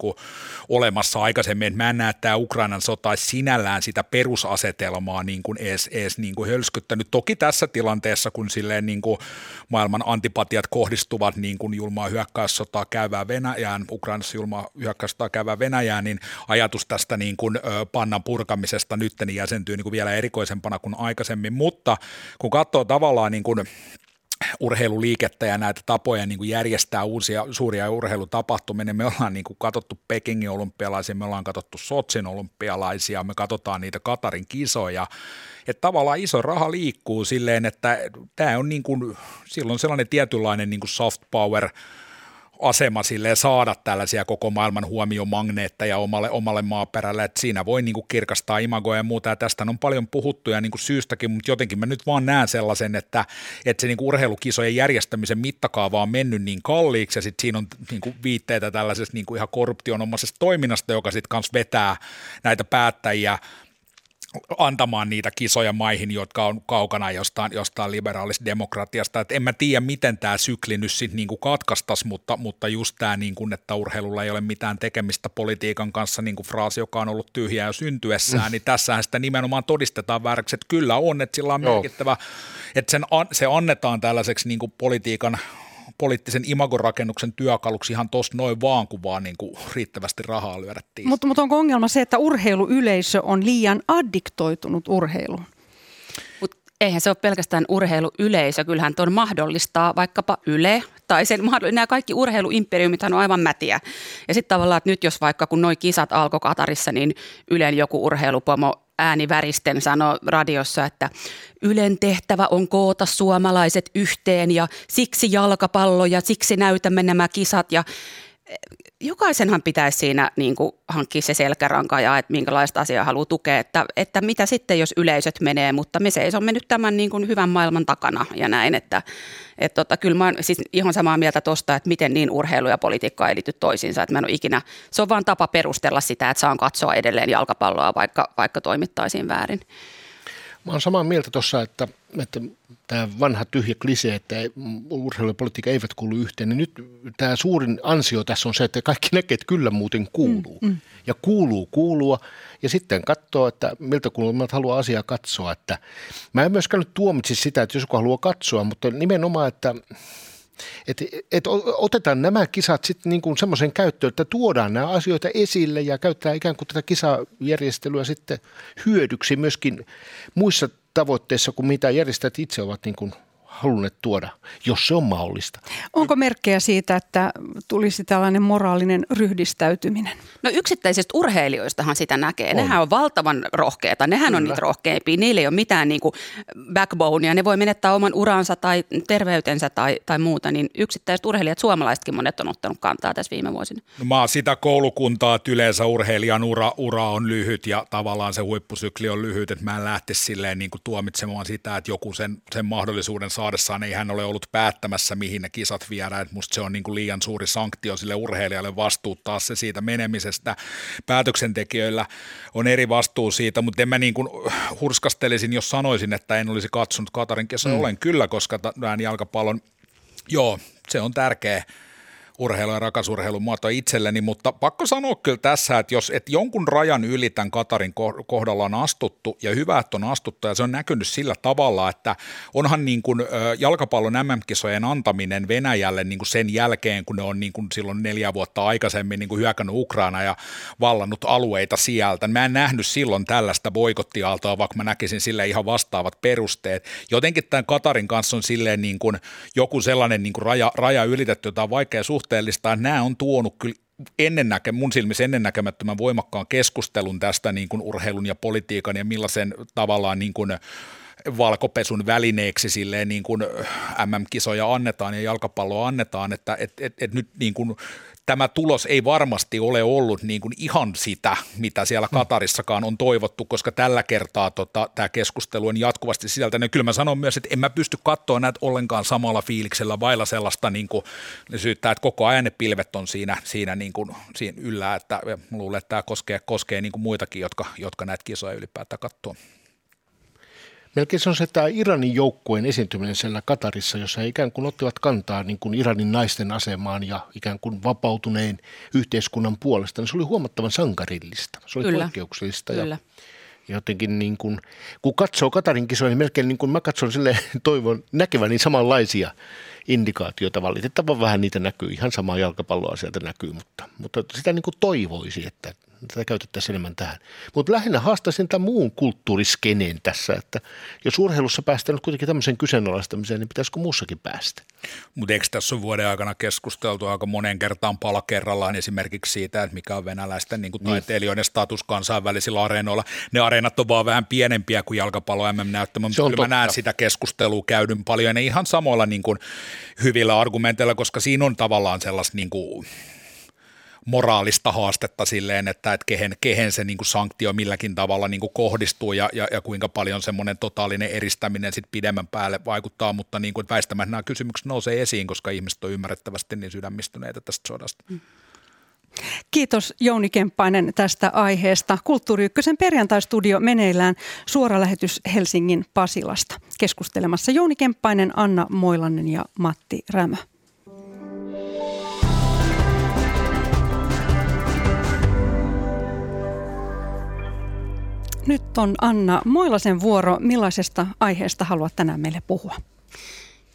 olemassa aikaisemmin, että mä en näe, että tämä Ukrainan sota sinällään sitä perusasetelmaa niin edes, edes niin hölskyttänyt. Toki tässä tilanteessa, kun silleen niin maailman antipatiat kohdistuvat niin julmaa hyökkäyssotaa käyvää Venäjään, Ukrainassa julmaa hyökkäyssotaa käyvää Venäjään, niin ajatus tästä niin pannan purkamisesta nyt niin jäsentyy niin vielä erikoisempana kuin aikaisemmin, mutta kun katsoo tavallaan niin kuin urheiluliikettä ja näitä tapoja niin kuin järjestää uusia suuria urheilutapahtumia, me ollaan niin kuin katsottu Pekingin olympialaisia, me ollaan katsottu Sotsin olympialaisia, me katsotaan niitä Katarin kisoja, että tavallaan iso raha liikkuu silleen, että tämä on niin kuin, silloin sellainen tietynlainen niin kuin soft power – asema silleen saada tällaisia koko maailman huomiomagneetteja omalle, omalle maaperälle, että siinä voi niin kuin kirkastaa imagoja ja muuta, ja tästä on paljon puhuttu ja niin kuin syystäkin, mutta jotenkin mä nyt vaan näen sellaisen, että, että se niin kuin urheilukisojen järjestämisen mittakaava on mennyt niin kalliiksi, ja sitten siinä on niin kuin viitteitä tällaisesta niin kuin ihan korruptionomaisesta toiminnasta, joka sitten kanssa vetää näitä päättäjiä antamaan niitä kisoja maihin, jotka on kaukana jostain, jostain liberaalista demokratiasta. Et en mä tiedä, miten tämä sykli nyt sitten niinku katkaistaisi, mutta, mutta just tämä, niinku, että urheilulla ei ole mitään tekemistä politiikan kanssa, niin kuin fraasi, joka on ollut tyhjää jo syntyessään, mm. niin tässähän sitä nimenomaan todistetaan vääräksi, että kyllä on, että sillä on merkittävä, että sen, se annetaan tällaiseksi niinku politiikan poliittisen imagorakennuksen työkaluksi ihan tuosta noin vaan, kun vaan niin kuin riittävästi rahaa lyödettiin. Mutta, mutta onko ongelma se, että urheiluyleisö on liian addiktoitunut urheiluun? Mut eihän se ole pelkästään urheiluyleisö, kyllähän tuon mahdollistaa vaikkapa Yle tai sen, nämä kaikki urheiluimperiumit on aivan mätiä. Ja sitten tavallaan, että nyt jos vaikka kun nuo kisat alkoi Katarissa, niin Ylen joku urheilupomo ääni väristen sanoi radiossa, että Ylen tehtävä on koota suomalaiset yhteen ja siksi jalkapallo ja siksi näytämme nämä kisat ja jokaisenhan pitäisi siinä niin kuin hankkia se selkäranka ja että minkälaista asiaa haluaa tukea, että, että mitä sitten jos yleisöt menee, mutta me seisomme nyt tämän niin kuin hyvän maailman takana ja näin, että että tota, kyllä mä oon siis ihan samaa mieltä tuosta, että miten niin urheilu ja politiikka ei liity toisiinsa, että mä en ole ikinä, se on vaan tapa perustella sitä, että saan katsoa edelleen jalkapalloa, vaikka, vaikka toimittaisiin väärin. Mä oon samaa mieltä tuossa, että, että tämä vanha tyhjä klise, että urheilu ja politiikka eivät kuulu yhteen, niin nyt tämä suurin ansio tässä on se, että kaikki näkee, että kyllä muuten kuuluu. Mm, mm. Ja kuuluu kuulua ja sitten katsoo, että miltä kulmalta haluaa asiaa katsoa. Että mä en myöskään nyt tuomitsi sitä, että jos joku haluaa katsoa, mutta nimenomaan, että et, et otetaan nämä kisat sitten niin kuin semmoisen käyttöön, että tuodaan nämä asioita esille ja käyttää ikään kuin tätä kisajärjestelyä sitten hyödyksi myöskin muissa tavoitteissa kuin mitä järjestäjät itse ovat niin kuin halunneet tuoda, jos se on mahdollista. Onko merkkejä siitä, että tulisi tällainen moraalinen ryhdistäytyminen? No yksittäisistä urheilijoistahan sitä näkee. On. Nehän on valtavan rohkeita. Nehän Kyllä. on niitä rohkeimpia. Niillä ei ole mitään niin kuin backbonea. Ne voi menettää oman uransa tai terveytensä tai, tai muuta. Niin yksittäiset urheilijat, suomalaisetkin monet on ottanut kantaa tässä viime vuosina. No mä oon sitä koulukuntaa, että yleensä urheilijan ura, ura on lyhyt ja tavallaan se huippusykli on lyhyt. Että mä en lähtisi silleen niin kuin tuomitsemaan sitä, että joku sen, sen mahdollisuuden saadessaan ei hän ole ollut päättämässä, mihin ne kisat viedään. Musta se on niin kuin liian suuri sanktio sille urheilijalle vastuuttaa se siitä menemisestä. Päätöksentekijöillä on eri vastuu siitä, mutta en mä niin kuin hurskastelisin, jos sanoisin, että en olisi katsonut Katarin kisoja. Mm. Olen kyllä, koska tämän jalkapallon, joo, se on tärkeä urheilu ja rakasurheilun muoto itselleni, mutta pakko sanoa kyllä tässä, että jos et jonkun rajan yli tämän Katarin kohdalla on astuttu ja hyvä, että on astuttu ja se on näkynyt sillä tavalla, että onhan niin kuin jalkapallon MM-kisojen antaminen Venäjälle niin kuin sen jälkeen, kun ne on niin kuin silloin neljä vuotta aikaisemmin niin kuin hyökännyt Ukraina ja vallannut alueita sieltä. Mä en nähnyt silloin tällaista boikottiaaltoa, vaikka mä näkisin sille ihan vastaavat perusteet. Jotenkin tämän Katarin kanssa on silleen niin kuin joku sellainen niin kuin raja, raja ylitetty, jota on vaikea suhteellista suhteellista, että nämä on tuonut kyllä ennennäke, mun silmissä ennennäkemättömän voimakkaan keskustelun tästä niin kuin urheilun ja politiikan ja millaisen tavallaan niin kuin valkopesun välineeksi silleen niin kuin MM-kisoja annetaan ja jalkapalloa annetaan, että et, et, et nyt niin kuin tämä tulos ei varmasti ole ollut niin kuin ihan sitä, mitä siellä mm. Katarissakaan on toivottu, koska tällä kertaa tota, tämä keskustelu on jatkuvasti sisältänyt. Kyllä mä sanon myös, että en mä pysty katsoa näitä ollenkaan samalla fiiliksellä vailla sellaista niin kuin, syyttää, että koko ajan ne pilvet on siinä, siinä, niin kuin, siinä yllä, että luulen, että tämä koskee, koskee niin kuin muitakin, jotka, jotka näitä kisoja ylipäätään katsoo. Melkein se on se tämä Iranin joukkueen esiintyminen siellä Katarissa, jossa he ikään kuin ottivat kantaa niin kuin Iranin naisten asemaan ja ikään kuin vapautuneen yhteiskunnan puolesta. Niin se oli huomattavan sankarillista. Se oli Kyllä. poikkeuksellista. Kyllä. Ja jotenkin niin kuin, kun katsoo Katarin kisoja, niin melkein niin kuin mä katson sille toivon näkeväni samanlaisia indikaatioita. Valitettavan vähän niitä näkyy, ihan samaa jalkapalloa sieltä näkyy, mutta, mutta sitä niin kuin toivoisi, että tätä käytettäisiin enemmän tähän. Mutta lähinnä haastaisin tämän muun kulttuuriskeneen tässä, että jos urheilussa päästään nyt kuitenkin tämmöisen kyseenalaistamiseen, niin pitäisikö muussakin päästä? Mutta eikö tässä ole vuoden aikana keskusteltu aika monen kertaan pala kerrallaan esimerkiksi siitä, että mikä on venäläisten niin kuin niin. taiteilijoiden status kansainvälisillä areenoilla. Ne areenat on vaan vähän pienempiä kuin jalkapallo MM-näyttämö, mutta kyllä mä näen sitä keskustelua käydyn paljon ja ihan samoilla niin kuin hyvillä argumenteilla, koska siinä on tavallaan sellaista niin kuin moraalista haastetta silleen, että, että kehen, kehen se niin kuin sanktio milläkin tavalla niin kuin kohdistuu ja, ja, ja kuinka paljon semmoinen totaalinen eristäminen sit pidemmän päälle vaikuttaa, mutta niin kuin, väistämättä nämä kysymykset nousee esiin, koska ihmiset on ymmärrettävästi niin sydämistyneitä tästä sodasta. Mm. Kiitos Jouni Kemppainen tästä aiheesta. Kulttuuri Ykkösen perjantaistudio meneillään suora lähetys Helsingin Pasilasta. Keskustelemassa Jouni Kemppainen, Anna Moilanen ja Matti Rämö. Nyt on Anna Moilasen vuoro. Millaisesta aiheesta haluat tänään meille puhua?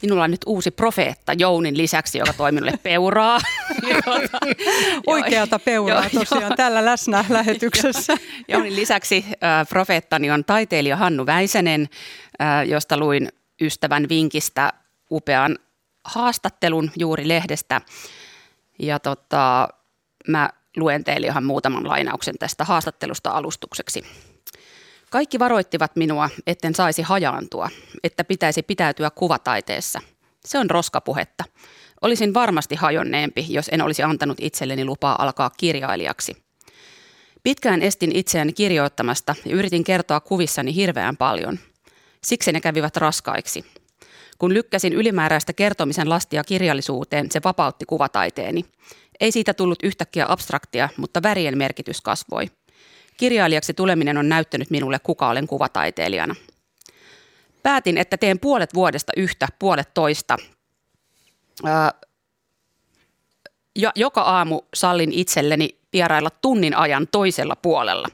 Minulla on nyt uusi profeetta Jounin lisäksi, joka toi minulle peuraa. Oikeata peuraa tosiaan tällä läsnä lähetyksessä. Jounin lisäksi äh, profeettani on taiteilija Hannu Väisänen, äh, josta luin ystävän vinkistä upean haastattelun juuri lehdestä. Ja tota, mä luen teille ihan muutaman lainauksen tästä haastattelusta alustukseksi. Kaikki varoittivat minua, etten saisi hajaantua, että pitäisi pitäytyä kuvataiteessa. Se on roskapuhetta. Olisin varmasti hajonneempi, jos en olisi antanut itselleni lupaa alkaa kirjailijaksi. Pitkään estin itseäni kirjoittamasta ja yritin kertoa kuvissani hirveän paljon. Siksi ne kävivät raskaiksi. Kun lykkäsin ylimääräistä kertomisen lastia kirjallisuuteen, se vapautti kuvataiteeni. Ei siitä tullut yhtäkkiä abstraktia, mutta värien merkitys kasvoi. Kirjailijaksi tuleminen on näyttänyt minulle, kuka olen kuvataiteilijana. Päätin, että teen puolet vuodesta yhtä, puolet toista. ja joka aamu sallin itselleni vierailla tunnin ajan toisella puolella.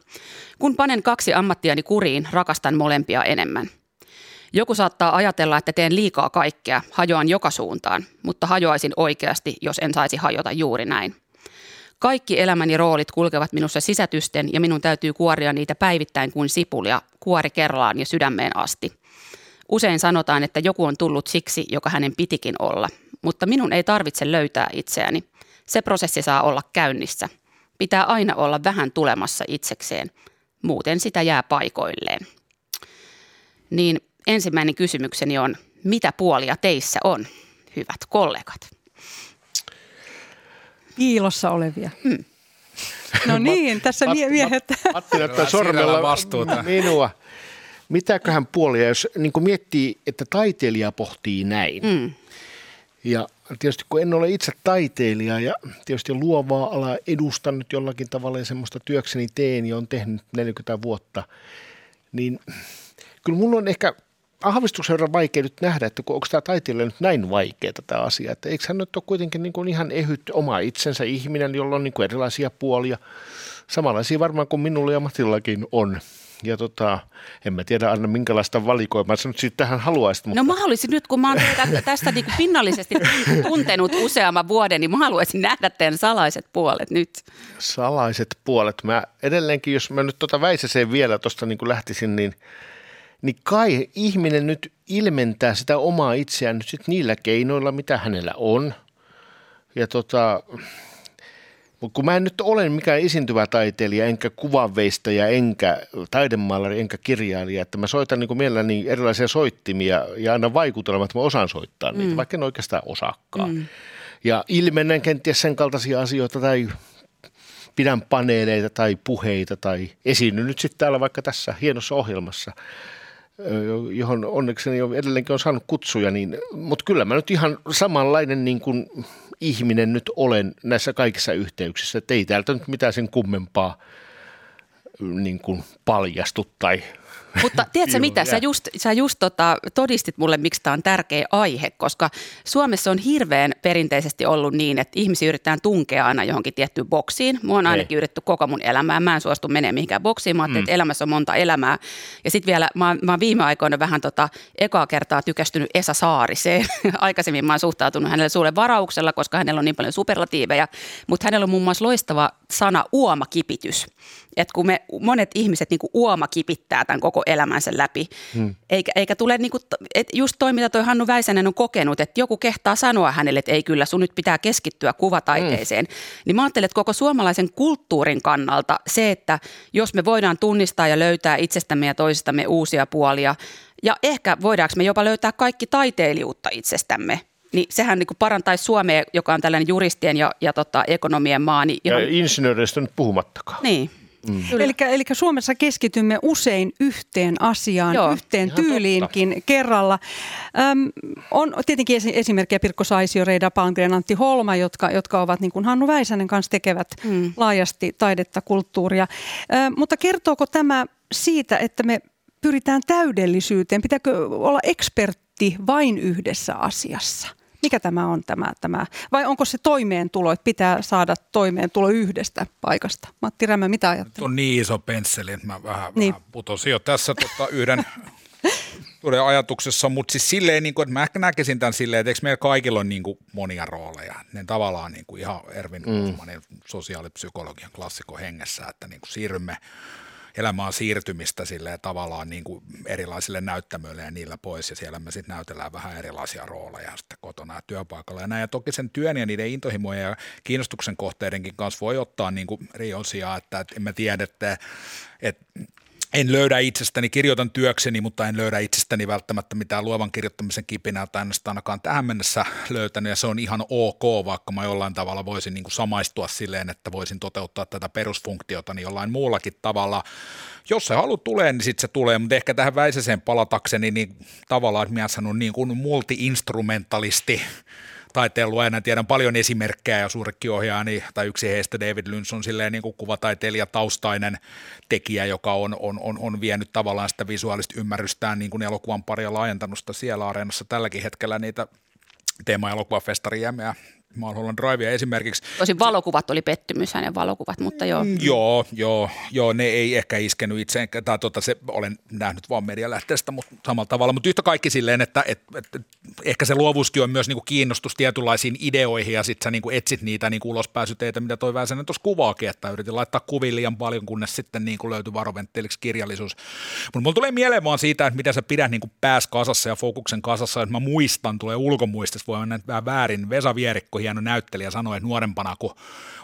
Kun panen kaksi ammattiani kuriin, rakastan molempia enemmän. Joku saattaa ajatella, että teen liikaa kaikkea, hajoan joka suuntaan, mutta hajoaisin oikeasti, jos en saisi hajota juuri näin. Kaikki elämäni roolit kulkevat minussa sisätysten ja minun täytyy kuoria niitä päivittäin kuin sipulia, kuori kerrallaan ja sydämeen asti. Usein sanotaan, että joku on tullut siksi, joka hänen pitikin olla, mutta minun ei tarvitse löytää itseäni. Se prosessi saa olla käynnissä. Pitää aina olla vähän tulemassa itsekseen, muuten sitä jää paikoilleen. Niin ensimmäinen kysymykseni on, mitä puolia teissä on, hyvät kollegat? Piilossa olevia. Mm. No niin, tässä Matti- miehet. Matti näyttää sormella vastuuta. minua. Mitäköhän puolia, jos niin miettii, että taiteilija pohtii näin. Mm. Ja tietysti kun en ole itse taiteilija ja tietysti luovaa alaa edustan nyt jollakin tavalla ja semmoista työkseni teen ja on tehnyt 40 vuotta, niin kyllä mulla on ehkä aavistuksen verran vaikea nyt nähdä, että onko tämä taiteilija nyt näin vaikea tätä asiaa, että eikö hän nyt ole kuitenkin niin kuin ihan ehyt oma itsensä ihminen, jolla on niin kuin erilaisia puolia, samanlaisia varmaan kuin minulla ja Matillakin on. Ja tota, en mä tiedä Anna minkälaista valikoimaa sä nyt siitä tähän haluaisit, mutta No mä haluaisin nyt, kun mä oon teitä tästä niin kuin pinnallisesti tuntenut useamman vuoden, niin mä haluaisin nähdä teidän salaiset puolet nyt. salaiset puolet. Mä edelleenkin, jos mä nyt tota Väisäseen vielä tuosta niin lähtisin, niin, niin kai ihminen nyt ilmentää sitä omaa itseään nyt sit niillä keinoilla, mitä hänellä on. Ja tota, mutta kun mä en nyt ole mikään esiintyvä taiteilija, enkä kuvanveistäjä, enkä taidemaalari, enkä kirjailija, että mä soitan niin mielelläni erilaisia soittimia ja aina vaikutelmat, että mä osaan soittaa niitä, mm. vaikka en oikeastaan osaakaan. Mm. Ja ilmennän kenties sen kaltaisia asioita tai pidän paneeleita tai puheita tai esiinnyn nyt sitten täällä vaikka tässä hienossa ohjelmassa, johon onnekseni jo edelleenkin on saanut kutsuja, niin, mutta kyllä mä nyt ihan samanlainen niin kuin ihminen nyt olen näissä kaikissa yhteyksissä, että ei täältä nyt mitään sen kummempaa niin kuin paljastu tai Mutta tiedätkö mitä, sä just, sä just tota, todistit mulle, miksi tämä on tärkeä aihe, koska Suomessa on hirveän perinteisesti ollut niin, että ihmisiä yritetään tunkea aina johonkin tiettyyn boksiin. Mua on ainakin yritetty koko mun elämää, mä en suostu menemään mihinkään boksiin, mä ajattelin, mm. että elämässä on monta elämää. Ja sitten vielä, mä, oon- mä oon viime aikoina vähän tota, ekaa kertaa tykästynyt Esa Saariseen. Aikaisemmin mä oon suhtautunut hänelle suuren varauksella, koska hänellä on niin paljon superlatiiveja, mutta hänellä on muun muassa loistava sana uomakipitys. Että kun me monet ihmiset niin uoma kipittää tämän koko elämänsä läpi, hmm. eikä, eikä tule niin kuin, et just toi, mitä toi Hannu Väisänen on kokenut, että joku kehtaa sanoa hänelle, että ei kyllä, sun nyt pitää keskittyä kuvataiteeseen. Hmm. Niin mä ajattelen, että koko suomalaisen kulttuurin kannalta se, että jos me voidaan tunnistaa ja löytää itsestämme ja toisistamme uusia puolia, ja ehkä voidaanko me jopa löytää kaikki taiteilijuutta itsestämme, niin sehän niin kuin parantaisi Suomea, joka on tällainen juristien ja, ja tota, ekonomien maa. Niin, ja ihan, insinööreistä nyt puhumattakaan. niin. Mm. Eli, Suomessa keskitymme usein yhteen asiaan, Joo, yhteen tyyliinkin kerralla. Öm, on tietenkin esi- esimerkkejä Pirkko Saisio, Reida Palmgren, Antti Holma, jotka, jotka ovat niin kuin Hannu Väisänen kanssa tekevät mm. laajasti taidetta, kulttuuria. Ö, mutta kertooko tämä siitä, että me pyritään täydellisyyteen? Pitääkö olla ekspertti vain yhdessä asiassa? Mikä tämä on tämä, tämä? Vai onko se toimeentulo, että pitää saada toimeentulo yhdestä paikasta? Matti Rämä, mitä ajattelet? on niin iso pensseli, että mä vähän, Niin. vähän putosin jo tässä tota, yhden uuden ajatuksessa, mutta siis silleen, niin kuin, että mä ehkä näkisin tämän silleen, että eikö meillä kaikilla on niin kuin monia rooleja. Ne tavallaan niin kuin ihan Ervin mm. sosiaalipsykologian klassikon hengessä, että niin kuin siirrymme elämään siirtymistä silleen tavallaan niin kuin erilaisille näyttämöille ja niillä pois, ja siellä me sitten näytellään vähän erilaisia rooleja sitten kotona ja työpaikalla ja näin. Ja toki sen työn ja niiden intohimojen ja kiinnostuksen kohteidenkin kanssa voi ottaa niin kuin Rion sijaan, että, että en tiedä, että, että en löydä itsestäni, kirjoitan työkseni, mutta en löydä itsestäni välttämättä mitään luovan kirjoittamisen kipinää tai ainakaan tähän mennessä löytänyt ja se on ihan ok, vaikka mä jollain tavalla voisin niin kuin samaistua silleen, että voisin toteuttaa tätä perusfunktiota niin jollain muullakin tavalla. Jos se halu tulee, niin sitten se tulee, mutta ehkä tähän Väisäseen palatakseni, niin tavallaan, että mies on niin kuin multi-instrumentalisti, taiteen luojana tiedän paljon esimerkkejä ja ohjaaja, niin, tai yksi heistä David Lyns on silleen niin kuin kuvataiteilija taustainen tekijä, joka on, on, on, on vienyt tavallaan sitä visuaalista ymmärrystään niin kuin elokuvan paria laajentanut sitä siellä areenassa tälläkin hetkellä niitä teema-elokuvafestari Mulholland Drivea esimerkiksi. Tosin valokuvat oli pettymys, hänen valokuvat, mutta joo. Mm, joo, joo, joo, ne ei ehkä iskenyt itseen, tai tota, se olen nähnyt vaan medialähteestä mutta samalla tavalla, mutta yhtä kaikki silleen, että et, et, ehkä se luovuuskin on myös niinku kiinnostus tietynlaisiin ideoihin ja sitten sä niinku etsit niitä niinku ulospääsyteitä, mitä toi Väisänen tuossa kuvaakin, että yritin laittaa kuvia liian paljon, kunnes sitten niinku löytyi varoventtiiliksi kirjallisuus. Mutta mulla tulee mieleen vaan siitä, että miten sä pidät niinku pääs kasassa ja fokuksen kasassa, että mä muistan, tulee ulkomuistista, voi mennä vähän väärin, Vesa Vierikko, hieno näyttelijä, sanoi, että nuorempana, kun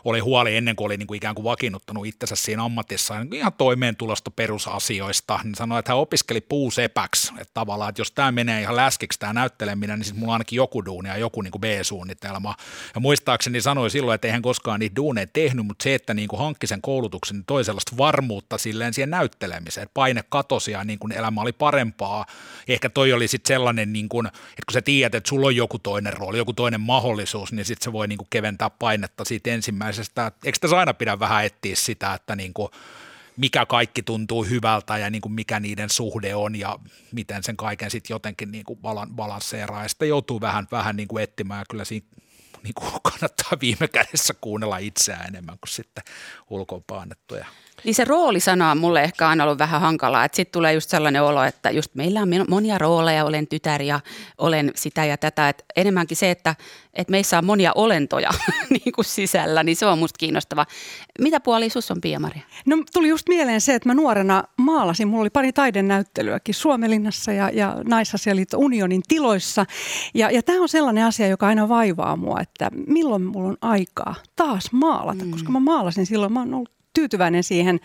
oli huoli ennen kuin oli niin kuin ikään kuin vakiinnuttanut itsensä siinä ammatissa, niin ihan toimeentulosta perusasioista, niin sanoi, että hän opiskeli puusepäksi, että tavallaan, että jos tämä menee ihan läskiksi tämä näytteleminen, niin sitten mulla on ainakin joku duuni ja joku niin kuin B-suunnitelma. Ja muistaakseni sanoi silloin, että eihän koskaan niitä duuneja tehnyt, mutta se, että niin kuin hankki sen koulutuksen, niin toi sellaista varmuutta silleen siihen näyttelemiseen, että paine katosi ja niin kuin elämä oli parempaa. Ehkä toi oli sitten sellainen, niin kuin, että kun sä tiedät, että sulla on joku toinen rooli, joku toinen mahdollisuus, niin sitten se voi niin kuin keventää painetta siitä ensimmäisestä. Eikö tässä aina pidä vähän etsiä sitä, että niin kuin, mikä kaikki tuntuu hyvältä ja niin kuin mikä niiden suhde on ja miten sen kaiken sitten jotenkin niin kuin balansseeraa. Ja sitten joutuu vähän, vähän niin kuin etsimään ja kyllä siinä niin kuin kannattaa viime kädessä kuunnella itseään enemmän kuin sitten ulkoon paannettuja niin se roolisana on mulle ehkä aina ollut vähän hankalaa, että sitten tulee just sellainen olo, että just meillä on monia rooleja, olen tytär ja olen sitä ja tätä, että enemmänkin se, että, että meissä on monia olentoja niin kuin sisällä, niin se on musta kiinnostava. Mitä puoli sus on, Pia-Maria? No tuli just mieleen se, että mä nuorena maalasin, mulla oli pari taidenäyttelyäkin Suomelinnassa ja, ja Naisasialiitto Unionin tiloissa. Ja, ja tämä on sellainen asia, joka aina vaivaa mua, että milloin mulla on aikaa taas maalata, mm. koska mä maalasin silloin, mä oon ollut tyytyväinen siihen,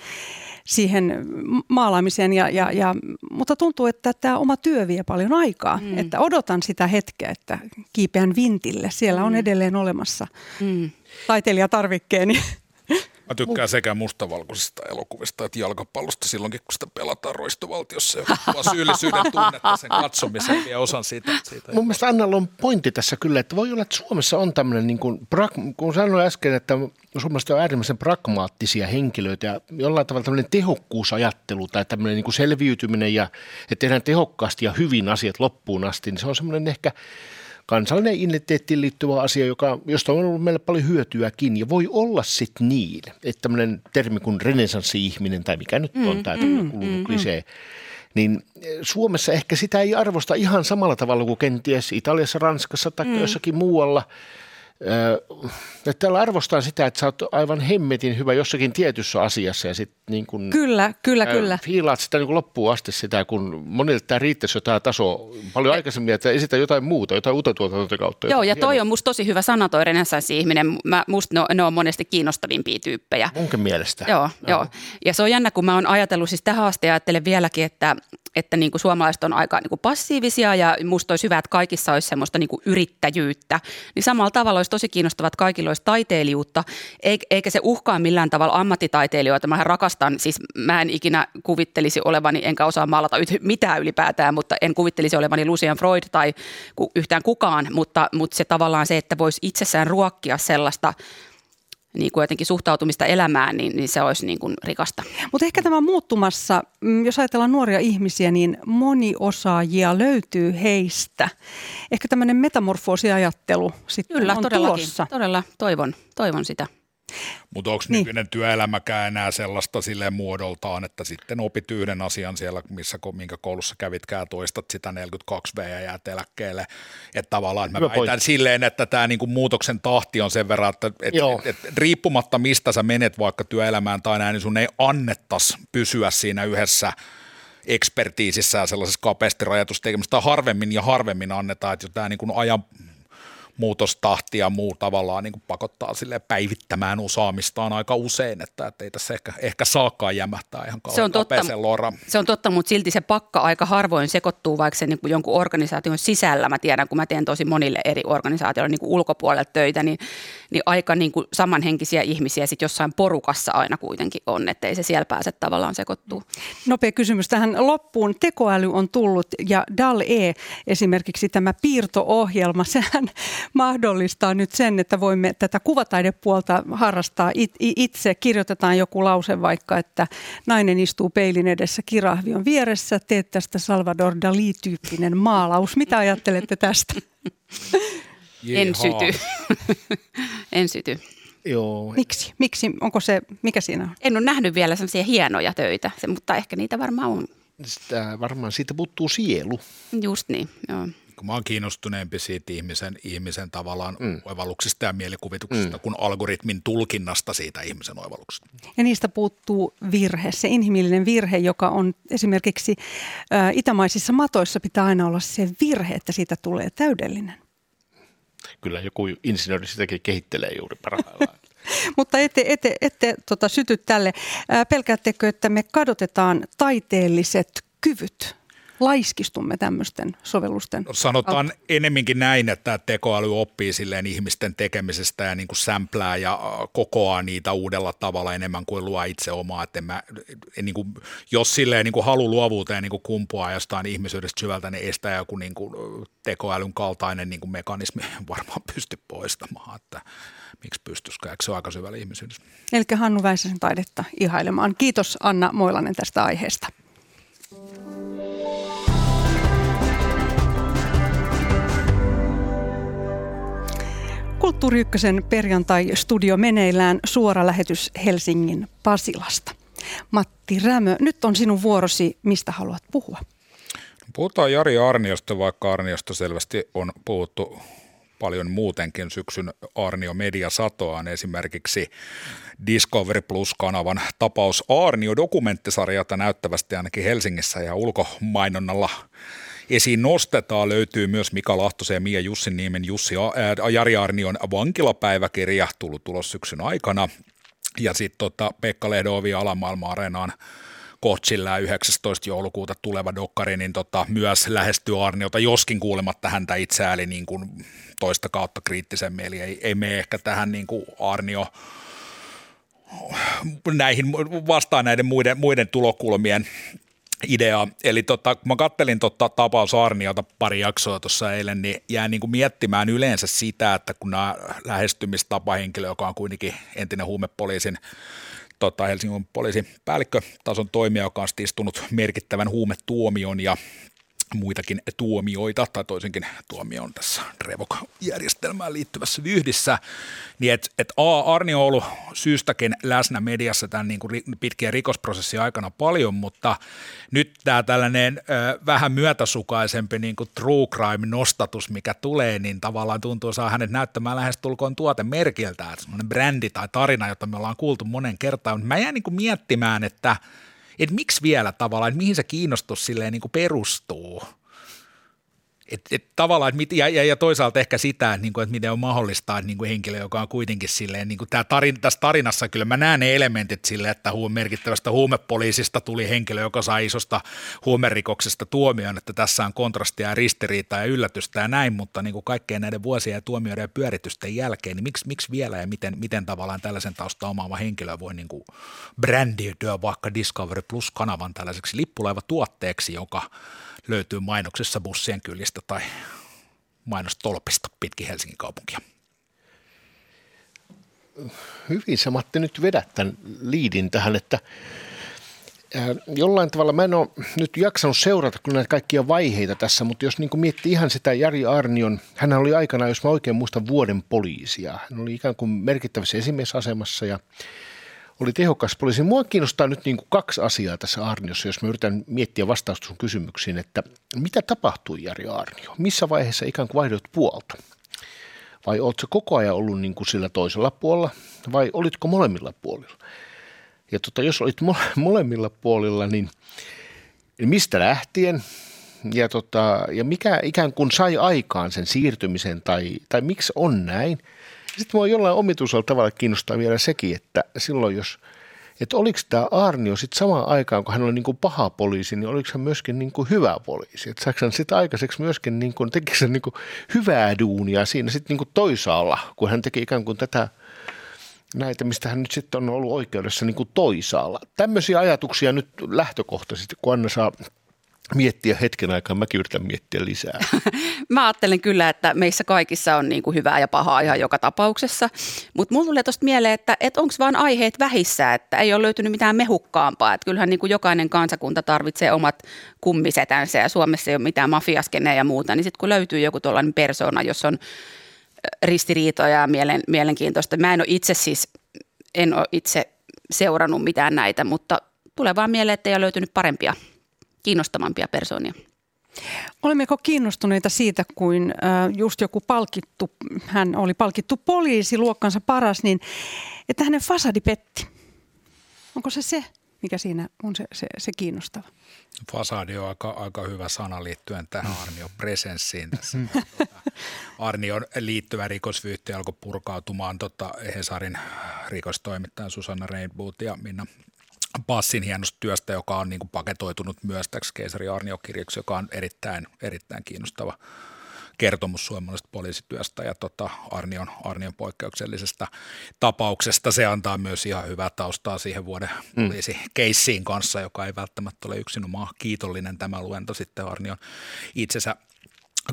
siihen maalaamiseen, ja, ja, ja, mutta tuntuu, että tämä oma työ vie paljon aikaa. Mm. Että odotan sitä hetkeä, että kiipeän vintille. Siellä on mm. edelleen olemassa mm. taiteilijatarvikkeeni. Mä tykkään sekä mustavalkoisista elokuvista että jalkapallosta silloinkin, kun sitä pelataan roistovaltiossa. Ja vaan syyllisyyden tunnetta sen katsomisen ja osan siitä. siitä Mun mielestä Annalla on pointti tässä kyllä, että voi olla, että Suomessa on tämmöinen, niin kuin, kun sanoin äsken, että Suomessa on äärimmäisen pragmaattisia henkilöitä ja jollain tavalla tämmöinen tehokkuusajattelu tai tämmöinen niin kuin selviytyminen ja että tehdään tehokkaasti ja hyvin asiat loppuun asti, niin se on semmoinen ehkä kansallinen identiteettiin liittyvä asia, joka, josta on ollut meille paljon hyötyäkin. Ja voi olla sitten niin, että tämmöinen termi kuin renesanssi-ihminen tai mikä nyt on mm, tämä mm, kulunut mm, klisee, mm. niin Suomessa ehkä sitä ei arvosta ihan samalla tavalla kuin kenties Italiassa, Ranskassa tai mm. jossakin muualla – että täällä arvostaa sitä, että sä oot aivan hemmetin hyvä jossakin tietyssä asiassa ja sitten niin kun, Kyllä, kyllä, ää, kyllä. Fiilaat sitä niin loppuun asti sitä, kun monille tämä riittäisi jo tämä taso paljon aikaisemmin, että esitä jotain muuta, jotain uutta tuotantoa kautta. Joo, ja toi hienoa. on musta tosi hyvä sana toi renessanssi-ihminen. Mä, musta ne, ne on monesti kiinnostavimpia tyyppejä. Munkin mielestä. Joo, joo. joo. Ja se on jännä, kun mä oon ajatellut siis tähän asti ja ajattelen vieläkin, että että niin kuin suomalaiset on aika niin kuin passiivisia ja musta olisi hyvä, että kaikissa olisi semmoista niin kuin yrittäjyyttä. Niin samalla tavalla olisi tosi kiinnostavaa, että kaikilla olisi taiteilijuutta, eikä se uhkaa millään tavalla ammattitaiteilijoita. Mä rakastan, siis mä en ikinä kuvittelisi olevani, enkä osaa maalata mitään ylipäätään, mutta en kuvittelisi olevani Lucian Freud tai yhtään kukaan, mutta, mutta se tavallaan se, että voisi itsessään ruokkia sellaista – niin kuin jotenkin suhtautumista elämään, niin, niin se olisi niin kuin rikasta. Mutta ehkä tämä muuttumassa, mm, jos ajatellaan nuoria ihmisiä, niin moni osaajia löytyy heistä. Ehkä tämmöinen metamorfoosiajattelu sitten Kyllä, on todellakin, tulossa. todella toivon, toivon sitä. Mutta onko niin. nykyinen työelämäkään enää sellaista sille muodoltaan, että sitten opit yhden asian siellä, missä, minkä koulussa kävitkään, toistat sitä 42 V ja jäät eläkkeelle. Että tavallaan, että mä Hyvä väitän silleen, että tämä niinku muutoksen tahti on sen verran, että et, et, et, riippumatta mistä sä menet vaikka työelämään tai näin, niin sun ei annettaisi pysyä siinä yhdessä ekspertiisissä ja sellaisessa kapeasti rajatustekemisessä, harvemmin ja harvemmin annetaan, että jo tämä niin ajan muutostahti ja muu tavallaan niin kuin pakottaa sille päivittämään osaamistaan aika usein, että, että ei tässä ehkä, ehkä saakaan jämähtää ihan se on totta, Se on totta, mutta silti se pakka aika harvoin sekoittuu vaikka se niin kuin jonkun organisaation sisällä. Mä tiedän, kun mä teen tosi monille eri organisaatioille niin kuin ulkopuolelta töitä, niin, niin aika niin kuin samanhenkisiä ihmisiä sitten jossain porukassa aina kuitenkin on, että ei se siellä pääse tavallaan sekoittuu. Nopea kysymys tähän loppuun. Tekoäly on tullut ja DAL-E esimerkiksi tämä piirto-ohjelma, sehän mahdollistaa nyt sen, että voimme tätä kuvataidepuolta harrastaa itse. Kirjoitetaan joku lause vaikka, että nainen istuu peilin edessä, kirahvi on vieressä, teet tästä Salvador Dali-tyyppinen maalaus. Mitä ajattelette tästä? En Jihaa. syty. en syty. Joo, Miksi? Miksi? Onko se, mikä siinä on? En ole nähnyt vielä sellaisia hienoja töitä, se, mutta ehkä niitä varmaan on. sitä, varmaan siitä puuttuu sielu. Just niin, joo. Kun mä oon kiinnostuneempi siitä ihmisen, ihmisen tavallaan mm. oivalluksista ja mielikuvituksesta mm. kuin algoritmin tulkinnasta siitä ihmisen oivalluksesta. Ja niistä puuttuu virhe, se inhimillinen virhe, joka on esimerkiksi ä, itämaisissa matoissa pitää aina olla se virhe, että siitä tulee täydellinen. Kyllä joku insinööri sitäkin kehittelee juuri parhaillaan. Mutta ette, ette, ette tota, syty tälle. Ää, pelkäättekö, että me kadotetaan taiteelliset kyvyt? Laiskistumme tämmöisten sovellusten? No, sanotaan enemminkin näin, että tekoäly oppii silleen ihmisten tekemisestä ja niin kuin sämplää ja kokoaa niitä uudella tavalla enemmän kuin luo itse omaa. Että en mä, en niin kuin, jos silleen niin kuin halu luovuuteen niin kuin kumpuaa jostain ihmisyydestä syvältä, niin estää joku niin kuin tekoälyn kaltainen niin kuin mekanismi varmaan pysty poistamaan. Että miksi pystyisikö, eikö se ole aika syvällä ihmisyydessä? Eli Hannu Väisäsen taidetta ihailemaan. Kiitos Anna Moilanen tästä aiheesta. Kulttuuri Ykkösen perjantai-studio meneillään suora lähetys Helsingin Pasilasta. Matti Rämö, nyt on sinun vuorosi. Mistä haluat puhua? Puhutaan Jari Arniosta, vaikka Arniosta selvästi on puhuttu paljon muutenkin syksyn Arnio Media satoaan esimerkiksi Discovery Plus-kanavan tapaus Arnio-dokumenttisarja, jota näyttävästi ainakin Helsingissä ja ulkomainonnalla esiin nostetaan. Löytyy myös Mika Lahtosen ja Mia Jussin niemen Jussi, ää, Jari Arnion vankilapäiväkirja tullut tulos syksyn aikana. Ja sitten tota Pekka Lehdovi Alamaailma Areenaan Kotsilla 19. joulukuuta tuleva dokkari, niin tota, myös lähestyy Arniota, joskin kuulematta häntä itseään, eli niin kuin toista kautta kriittisemmin, eli ei, ei mene ehkä tähän niin kuin Arnio näihin, vastaan näiden muiden, muiden tulokulmien idea. Eli tota, kun mä kattelin tota tapaus Arniota pari jaksoa tuossa eilen, niin jään niin kuin miettimään yleensä sitä, että kun nämä lähestymistapahenkilö, joka on kuitenkin entinen huumepoliisin tota, Helsingin poliisin päällikkötason toimija, joka on istunut merkittävän huumetuomion ja muitakin tuomioita, tai toisenkin tuomioon tässä Revok-järjestelmään liittyvässä vyhdissä, niin että et A, Arni on ollut syystäkin läsnä mediassa tämän niin kuin pitkien rikosprosessin aikana paljon, mutta nyt tämä tällainen ö, vähän myötäsukaisempi niin kuin true crime-nostatus, mikä tulee, niin tavallaan tuntuu saa hänet näyttämään lähes tulkoon tuotemerkiltä, että semmoinen brändi tai tarina, jota me ollaan kuultu monen kertaan, mutta mä jään niin kuin miettimään, että – että miksi vielä tavallaan, että mihin se kiinnostus silleen niin kuin perustuu. Et, et tavallaan, et mit, ja, ja, ja, toisaalta ehkä sitä, että, niinku, että miten on mahdollista, että niinku henkilö, joka on kuitenkin silleen, niinku tää tarin, tässä tarinassa kyllä mä näen ne elementit sille, että huum, merkittävästä huumepoliisista tuli henkilö, joka sai isosta huumerikoksesta tuomion, että tässä on kontrastia ja ristiriitaa ja yllätystä ja näin, mutta niinku kaikkeen näiden vuosien ja tuomioiden ja pyöritysten jälkeen, niin miksi, miksi vielä ja miten, miten tavallaan tällaisen tausta omaava henkilö voi niinku brändiytyä vaikka Discovery Plus-kanavan tällaiseksi lippulaiva-tuotteeksi, joka löytyy mainoksessa bussien kyljistä tai mainostolpista pitkin Helsingin kaupunkia. Hyvin sä Matti nyt vedät tämän liidin tähän, että jollain tavalla mä en ole nyt jaksanut seurata kyllä näitä kaikkia vaiheita tässä, mutta jos niin miettii ihan sitä Jari Arnion, hän oli aikana, jos mä oikein muistan, vuoden poliisia. Hän oli ikään kuin merkittävässä esimiesasemassa ja oli tehokas poliisi. Mua kiinnostaa nyt niin kuin kaksi asiaa tässä Arniossa, jos mä yritän miettiä vastausta sun kysymyksiin, että mitä tapahtui Jari Arnio? Missä vaiheessa ikään kuin vaihdoit puolta? Vai oletko koko ajan ollut niin kuin sillä toisella puolella vai olitko molemmilla puolilla? Ja tota, jos olit molemmilla puolilla, niin mistä lähtien ja, tota, ja mikä ikään kuin sai aikaan sen siirtymisen tai, tai miksi on näin – sitten mua jollain omituisella tavalla kiinnostaa vielä sekin, että silloin jos, että oliko tämä Arnio sitten samaan aikaan, kun hän oli niin kuin paha poliisi, niin oliko hän myöskin niin kuin hyvä poliisi? Että saiko hän sitten aikaiseksi myöskin, niin kuin, teki sen niin kuin hyvää duunia siinä sitten niin kuin toisaalla, kun hän teki ikään kuin tätä näitä, mistä hän nyt sitten on ollut oikeudessa niin kuin toisaalla. Tämmöisiä ajatuksia nyt lähtökohtaisesti, kun Anna saa miettiä hetken aikaa, mäkin yritän miettiä lisää. Mä ajattelen kyllä, että meissä kaikissa on niin kuin hyvää ja pahaa ihan joka tapauksessa, mutta mulla tulee tuosta mieleen, että, että onko vaan aiheet vähissä, että ei ole löytynyt mitään mehukkaampaa, että kyllähän niin kuin jokainen kansakunta tarvitsee omat kummisetänsä ja Suomessa ei ole mitään mafiaskeneja ja muuta, niin sitten kun löytyy joku tuollainen persona, jos on ristiriitoja ja mielen, mielenkiintoista. Mä en ole itse siis, en ole itse seurannut mitään näitä, mutta tulee vaan mieleen, että ei ole löytynyt parempia, kiinnostavampia persoonia. Olemmeko kiinnostuneita siitä, kuin just joku palkittu, hän oli palkittu poliisi, luokkansa paras, niin että hänen fasadi petti. Onko se se, mikä siinä on se, se, se kiinnostava? Fasadi on aika, aika hyvä sana liittyen tähän Arnion presenssiin tässä. Arnion liittyvä rikosvyyhti alkoi purkautumaan tota Hesarin rikostoimittajan Susanna Rainboot ja Minna Passin hienosta työstä, joka on niin kuin paketoitunut myös täksi keisari Arnio joka on erittäin, erittäin kiinnostava kertomus suomalaisesta poliisityöstä ja tota Arnion, Arnion poikkeuksellisesta tapauksesta. Se antaa myös ihan hyvää taustaa siihen vuoden mm. poliisikeissiin kanssa, joka ei välttämättä ole yksinomaan kiitollinen tämä luento sitten Arnion itsensä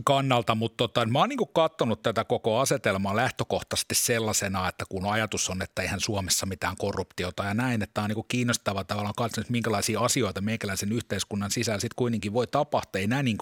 kannalta, mutta tota, mä oon niin katsonut tätä koko asetelmaa lähtökohtaisesti sellaisena, että kun ajatus on, että eihän Suomessa mitään korruptiota ja näin, että on niin kiinnostava tavallaan katsoa, minkälaisia asioita meikäläisen yhteiskunnan sisällä sitten kuitenkin voi tapahtua. Ei näin niin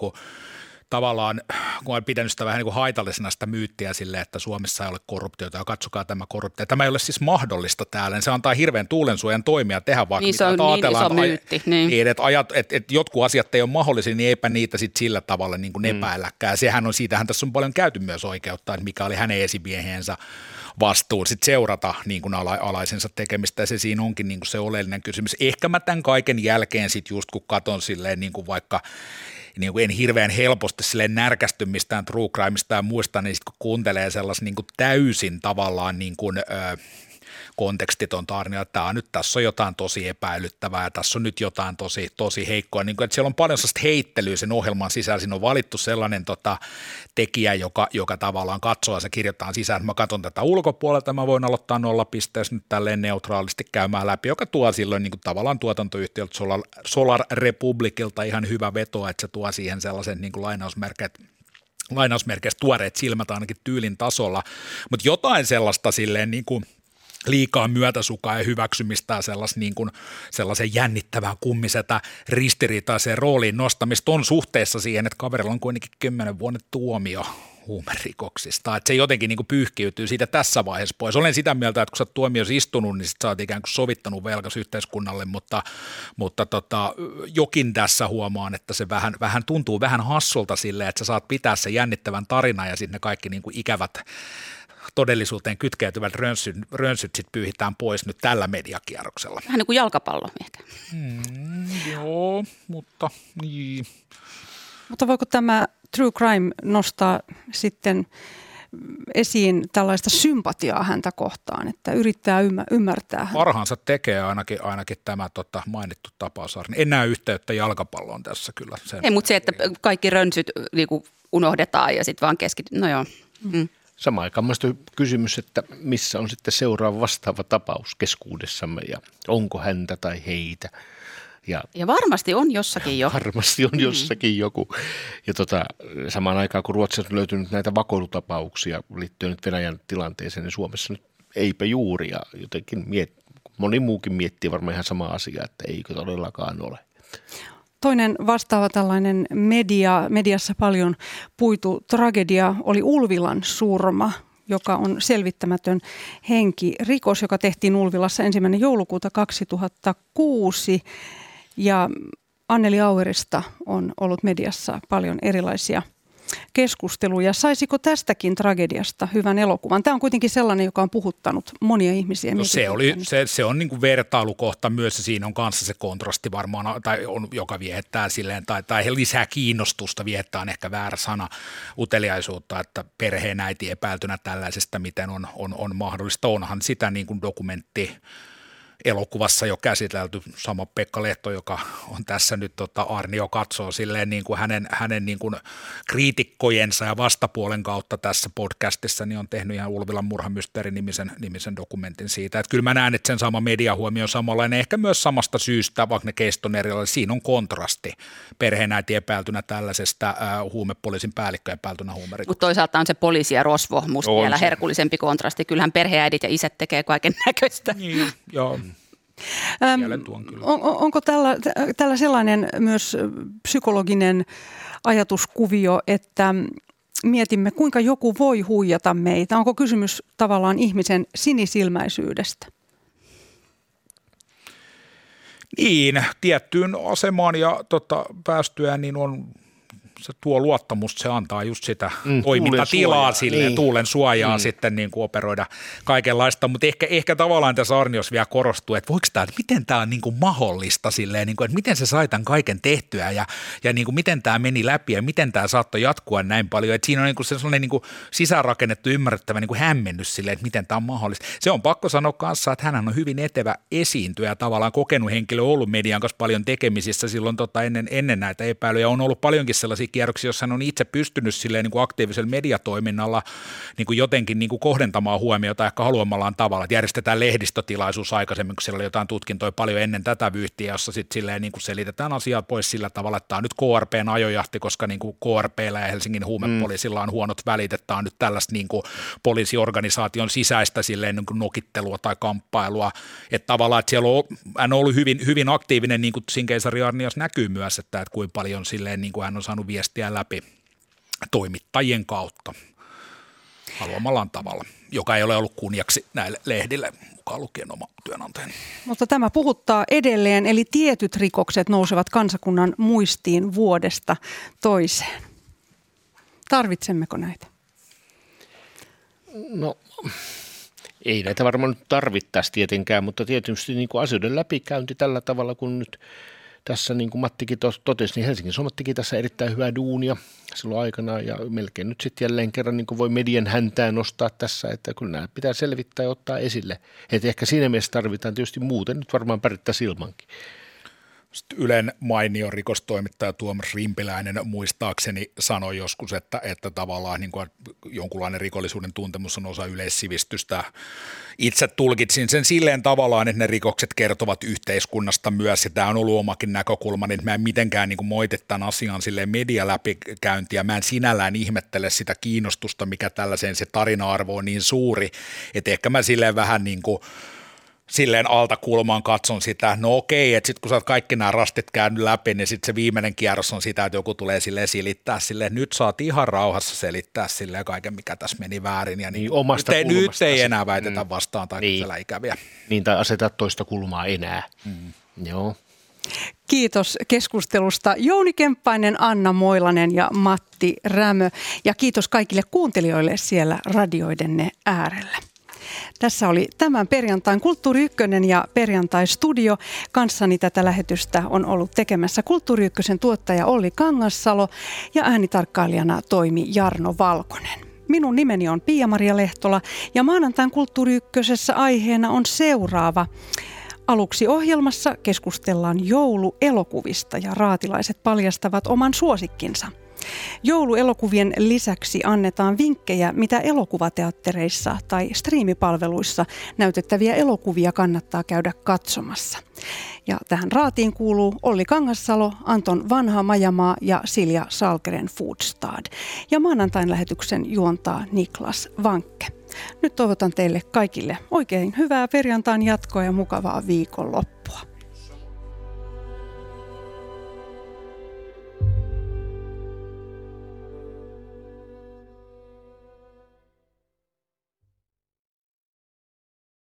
tavallaan, kun olen pitänyt sitä vähän niin kuin haitallisena sitä myyttiä sille, että Suomessa ei ole korruptiota ja katsokaa tämä korruptio. Tämä ei ole siis mahdollista täällä. Niin se antaa hirveän tuulensuojan toimia tehdä vaikka niin, mitä. Se on niin iso myytti. Niin. niin että, ajat, että, että jotkut asiat ei ole mahdollisia, niin eipä niitä sit sillä tavalla niin kuin mm. epäilläkään. Sehän on, siitähän tässä on paljon käyty myös oikeutta, että mikä oli hänen esimiehensä vastuun sit seurata niin kuin ala, alaisensa tekemistä ja se siinä onkin niin kuin se oleellinen kysymys. Ehkä mä tämän kaiken jälkeen sitten just kun katon silleen niin kuin vaikka niin kuin en hirveän helposti sille närkästy mistään true crimeista ja muista, niin sitten kun kuuntelee sellaisen niin kuin täysin tavallaan niin kuin, ö, kontekstiton tarina, että tämä nyt tässä on jotain tosi epäilyttävää tässä on nyt jotain tosi, tosi heikkoa. Niin kuin, että siellä on paljon sellaista heittelyä sen ohjelman sisällä. Siinä on valittu sellainen tota, tekijä, joka, joka tavallaan katsoo ja se kirjoittaa sisään, että mä katson tätä ulkopuolelta, mä voin aloittaa nollapisteessä nyt tälleen neutraalisti käymään läpi, joka tuo silloin niin kuin tavallaan tuotantoyhtiöltä Solar, Solar Republicilta ihan hyvä veto, että se tuo siihen sellaisen niin kuin lainausmerkit, lainausmerkeistä tuoreet silmät ainakin tyylin tasolla, mutta jotain sellaista silleen niin kuin – liikaa myötäsukaa ja hyväksymistä ja sellas, niin kuin, sellaisen jännittävän kummisetä ristiriitaiseen rooliin nostamista on suhteessa siihen, että kaverilla on kuitenkin kymmenen vuoden tuomio huumerikoksista. Että se jotenkin niin kuin pyyhkiytyy siitä tässä vaiheessa pois. Olen sitä mieltä, että kun sä oot istunut, niin sit sä oot ikään kuin sovittanut velkas yhteiskunnalle, mutta, mutta tota, jokin tässä huomaan, että se vähän, vähän tuntuu vähän hassulta sille, että sä saat pitää sen jännittävän tarinan ja sitten ne kaikki niin kuin ikävät todellisuuteen kytkeytyvät rönsyt, rönsyt sit pyyhitään pois nyt tällä mediakierroksella. Vähän niin kuin jalkapallo ehkä. Mm, joo, mutta niin. Mutta voiko tämä true crime nostaa sitten esiin tällaista sympatiaa häntä kohtaan, että yrittää ymmärtää. Parhaansa tekee ainakin, ainakin tämä tota, mainittu tapaus. En näe yhteyttä jalkapalloon tässä kyllä. Sen Ei, mutta se, että kaikki rönsyt niin unohdetaan ja sitten vaan keskitytään. No joo. Mm. Samaan aikaan kysymys, että missä on sitten seuraava vastaava tapaus keskuudessamme ja onko häntä tai heitä. Ja, ja varmasti on jossakin jo. Varmasti on mm. jossakin mm. joku. Ja tota, samaan aikaan, kun Ruotsissa on löytynyt näitä vakoilutapauksia liittyen nyt Venäjän tilanteeseen, niin Suomessa nyt eipä juuri. Ja jotenkin miet, moni muukin miettii varmaan ihan sama asia, että eikö todellakaan ole. Toinen vastaava tällainen media, mediassa paljon puitu tragedia oli Ulvilan surma, joka on selvittämätön henki. Rikos, joka tehtiin Ulvilassa ensimmäinen joulukuuta 2006 ja Anneli Auerista on ollut mediassa paljon erilaisia – keskusteluja. Saisiko tästäkin tragediasta hyvän elokuvan? Tämä on kuitenkin sellainen, joka on puhuttanut monia ihmisiä. No se, oli, se, se on niin kuin vertailukohta myös ja siinä on kanssa se kontrasti varmaan, tai on, joka viettää silleen, tai, tai lisää kiinnostusta, viettää on ehkä väärä sana, uteliaisuutta, että perheen äiti epäiltynä tällaisesta, miten on, on, on mahdollista. Onhan sitä niin kuin dokumentti elokuvassa jo käsitelty, sama Pekka Lehto, joka on tässä nyt, tota, Arnio katsoo silleen niin kuin hänen, hänen niin kuin kriitikkojensa ja vastapuolen kautta tässä podcastissa, niin on tehnyt ihan Ulvilan murhamysteeri nimisen, nimisen dokumentin siitä. Että kyllä mä näen, että sen sama mediahuomio on samanlainen, ehkä myös samasta syystä, vaikka ne keiston erilainen, siinä on kontrasti perheenäiti epäiltynä tällaisesta äh, huumepoliisin päällikkö epäiltynä huumerikoksesta. Mutta toisaalta on se poliisi ja rosvo, musta on vielä se. herkullisempi kontrasti. Kyllähän perheäidit ja isät tekee kaiken näköistä. Niin, joo. Ähm, on, onko tällä, tällä sellainen myös psykologinen ajatuskuvio, että mietimme, kuinka joku voi huijata meitä. Onko kysymys tavallaan ihmisen sinisilmäisyydestä? Niin, tiettyyn asemaan ja tota, päästyään niin on se tuo luottamusta, se antaa just sitä mm, toimintatilaa sille niin. tuulen suojaa mm. sitten niin kuin operoida kaikenlaista, mutta ehkä, ehkä tavallaan tässä Arnios vielä korostuu, että voiko tämä, että miten tämä on niin kuin mahdollista silleen, niin kuin, että miten se sai tämän kaiken tehtyä ja, ja niin kuin miten tämä meni läpi ja miten tämä saattoi jatkua näin paljon, että siinä on niin kuin sellainen niin kuin sisäänrakennettu ymmärrettävä niin kuin hämmennys silleen, että miten tämä on mahdollista. Se on pakko sanoa kanssa, että hän on hyvin etevä esiintyjä, tavallaan kokenut henkilö, ollut median kanssa paljon tekemisissä silloin tota ennen, ennen näitä epäilyjä, on ollut paljonkin sellaisia kierroksia, jossa hän on itse pystynyt silleen niin kuin aktiivisella mediatoiminnalla niin kuin jotenkin niin kuin kohdentamaan huomiota ehkä haluamallaan tavalla, että järjestetään lehdistötilaisuus aikaisemmin, kun siellä oli jotain tutkintoja paljon ennen tätä vyyhtiä, jossa sitten silleen niin kuin selitetään asiaa pois sillä tavalla, että tämä on nyt KRPn ajojahti, koska niin kuin KRPllä ja Helsingin huumepoliisilla on huonot välit, että tämä on nyt tällaista niin kuin poliisiorganisaation sisäistä silleen niin kuin nokittelua tai kamppailua, että tavallaan, että siellä on, hän on ollut hyvin, hyvin aktiivinen, niin kuin siinä keisari Arnias näkyy myös, että, että kuinka paljon silleen niin kuin hän on saanut viestiä läpi toimittajien kautta haluamallaan tavalla, joka ei ole ollut kunniaksi näille lehdille mukaan lukien oma työnantajani. Mutta tämä puhuttaa edelleen, eli tietyt rikokset nousevat kansakunnan muistiin vuodesta toiseen. Tarvitsemmeko näitä? No ei näitä varmaan tarvittaisi tietenkään, mutta tietysti niin kuin asioiden läpikäynti tällä tavalla, kun nyt tässä niin kuin Mattikin totesi, niin Helsingin Suomat teki tässä erittäin hyvää duunia silloin aikana ja melkein nyt sitten jälleen kerran niin kuin voi median häntää nostaa tässä, että kyllä nämä pitää selvittää ja ottaa esille. Että ehkä siinä mielessä tarvitaan tietysti muuten nyt varmaan pärjättäisiin ilmankin. Ylen mainio rikostoimittaja Tuomas Rimpiläinen muistaakseni sanoi joskus, että, että tavallaan niin kuin jonkunlainen rikollisuuden tuntemus on osa yleissivistystä. Itse tulkitsin sen silleen tavallaan, että ne rikokset kertovat yhteiskunnasta myös, ja tämä on ollut omakin näkökulma, niin mä en mitenkään niin kuin moite tämän asian silleen medialäpikäyntiä. Mä en sinällään ihmettele sitä kiinnostusta, mikä tällaiseen se tarina-arvo on niin suuri, että ehkä mä silleen vähän niin kuin – silleen alta kulmaan katson sitä, no okei, että sitten kun sä oot kaikki nämä rastit käynyt läpi, niin sitten se viimeinen kierros on sitä, että joku tulee sille silittää silleen, nyt saat ihan rauhassa selittää silleen kaiken, mikä tässä meni väärin. Ja niin, niin omasta nyt, ei, nyt ei enää väitetä mm. vastaan tai niin. ikäviä. Niin, tai aseta toista kulmaa enää. Mm. Joo. Kiitos keskustelusta Jouni Kemppainen, Anna Moilanen ja Matti Rämö. Ja kiitos kaikille kuuntelijoille siellä radioidenne äärellä. Tässä oli tämän perjantain Kulttuuri Ykkönen ja perjantai-studio. Kanssani tätä lähetystä on ollut tekemässä Kulttuuri Ykkösen tuottaja Olli Kangassalo ja äänitarkkailijana toimi Jarno Valkonen. Minun nimeni on Pia-Maria Lehtola ja maanantain Kulttuuri Ykkösessä aiheena on seuraava. Aluksi ohjelmassa keskustellaan jouluelokuvista ja raatilaiset paljastavat oman suosikkinsa – Jouluelokuvien lisäksi annetaan vinkkejä, mitä elokuvateattereissa tai striimipalveluissa näytettäviä elokuvia kannattaa käydä katsomassa. Ja tähän raatiin kuuluu Olli Kangassalo, Anton Vanha Majamaa ja Silja Salkeren Foodstad. Ja maanantain lähetyksen juontaa Niklas Vankke. Nyt toivotan teille kaikille oikein hyvää perjantain jatkoa ja mukavaa viikonloppua.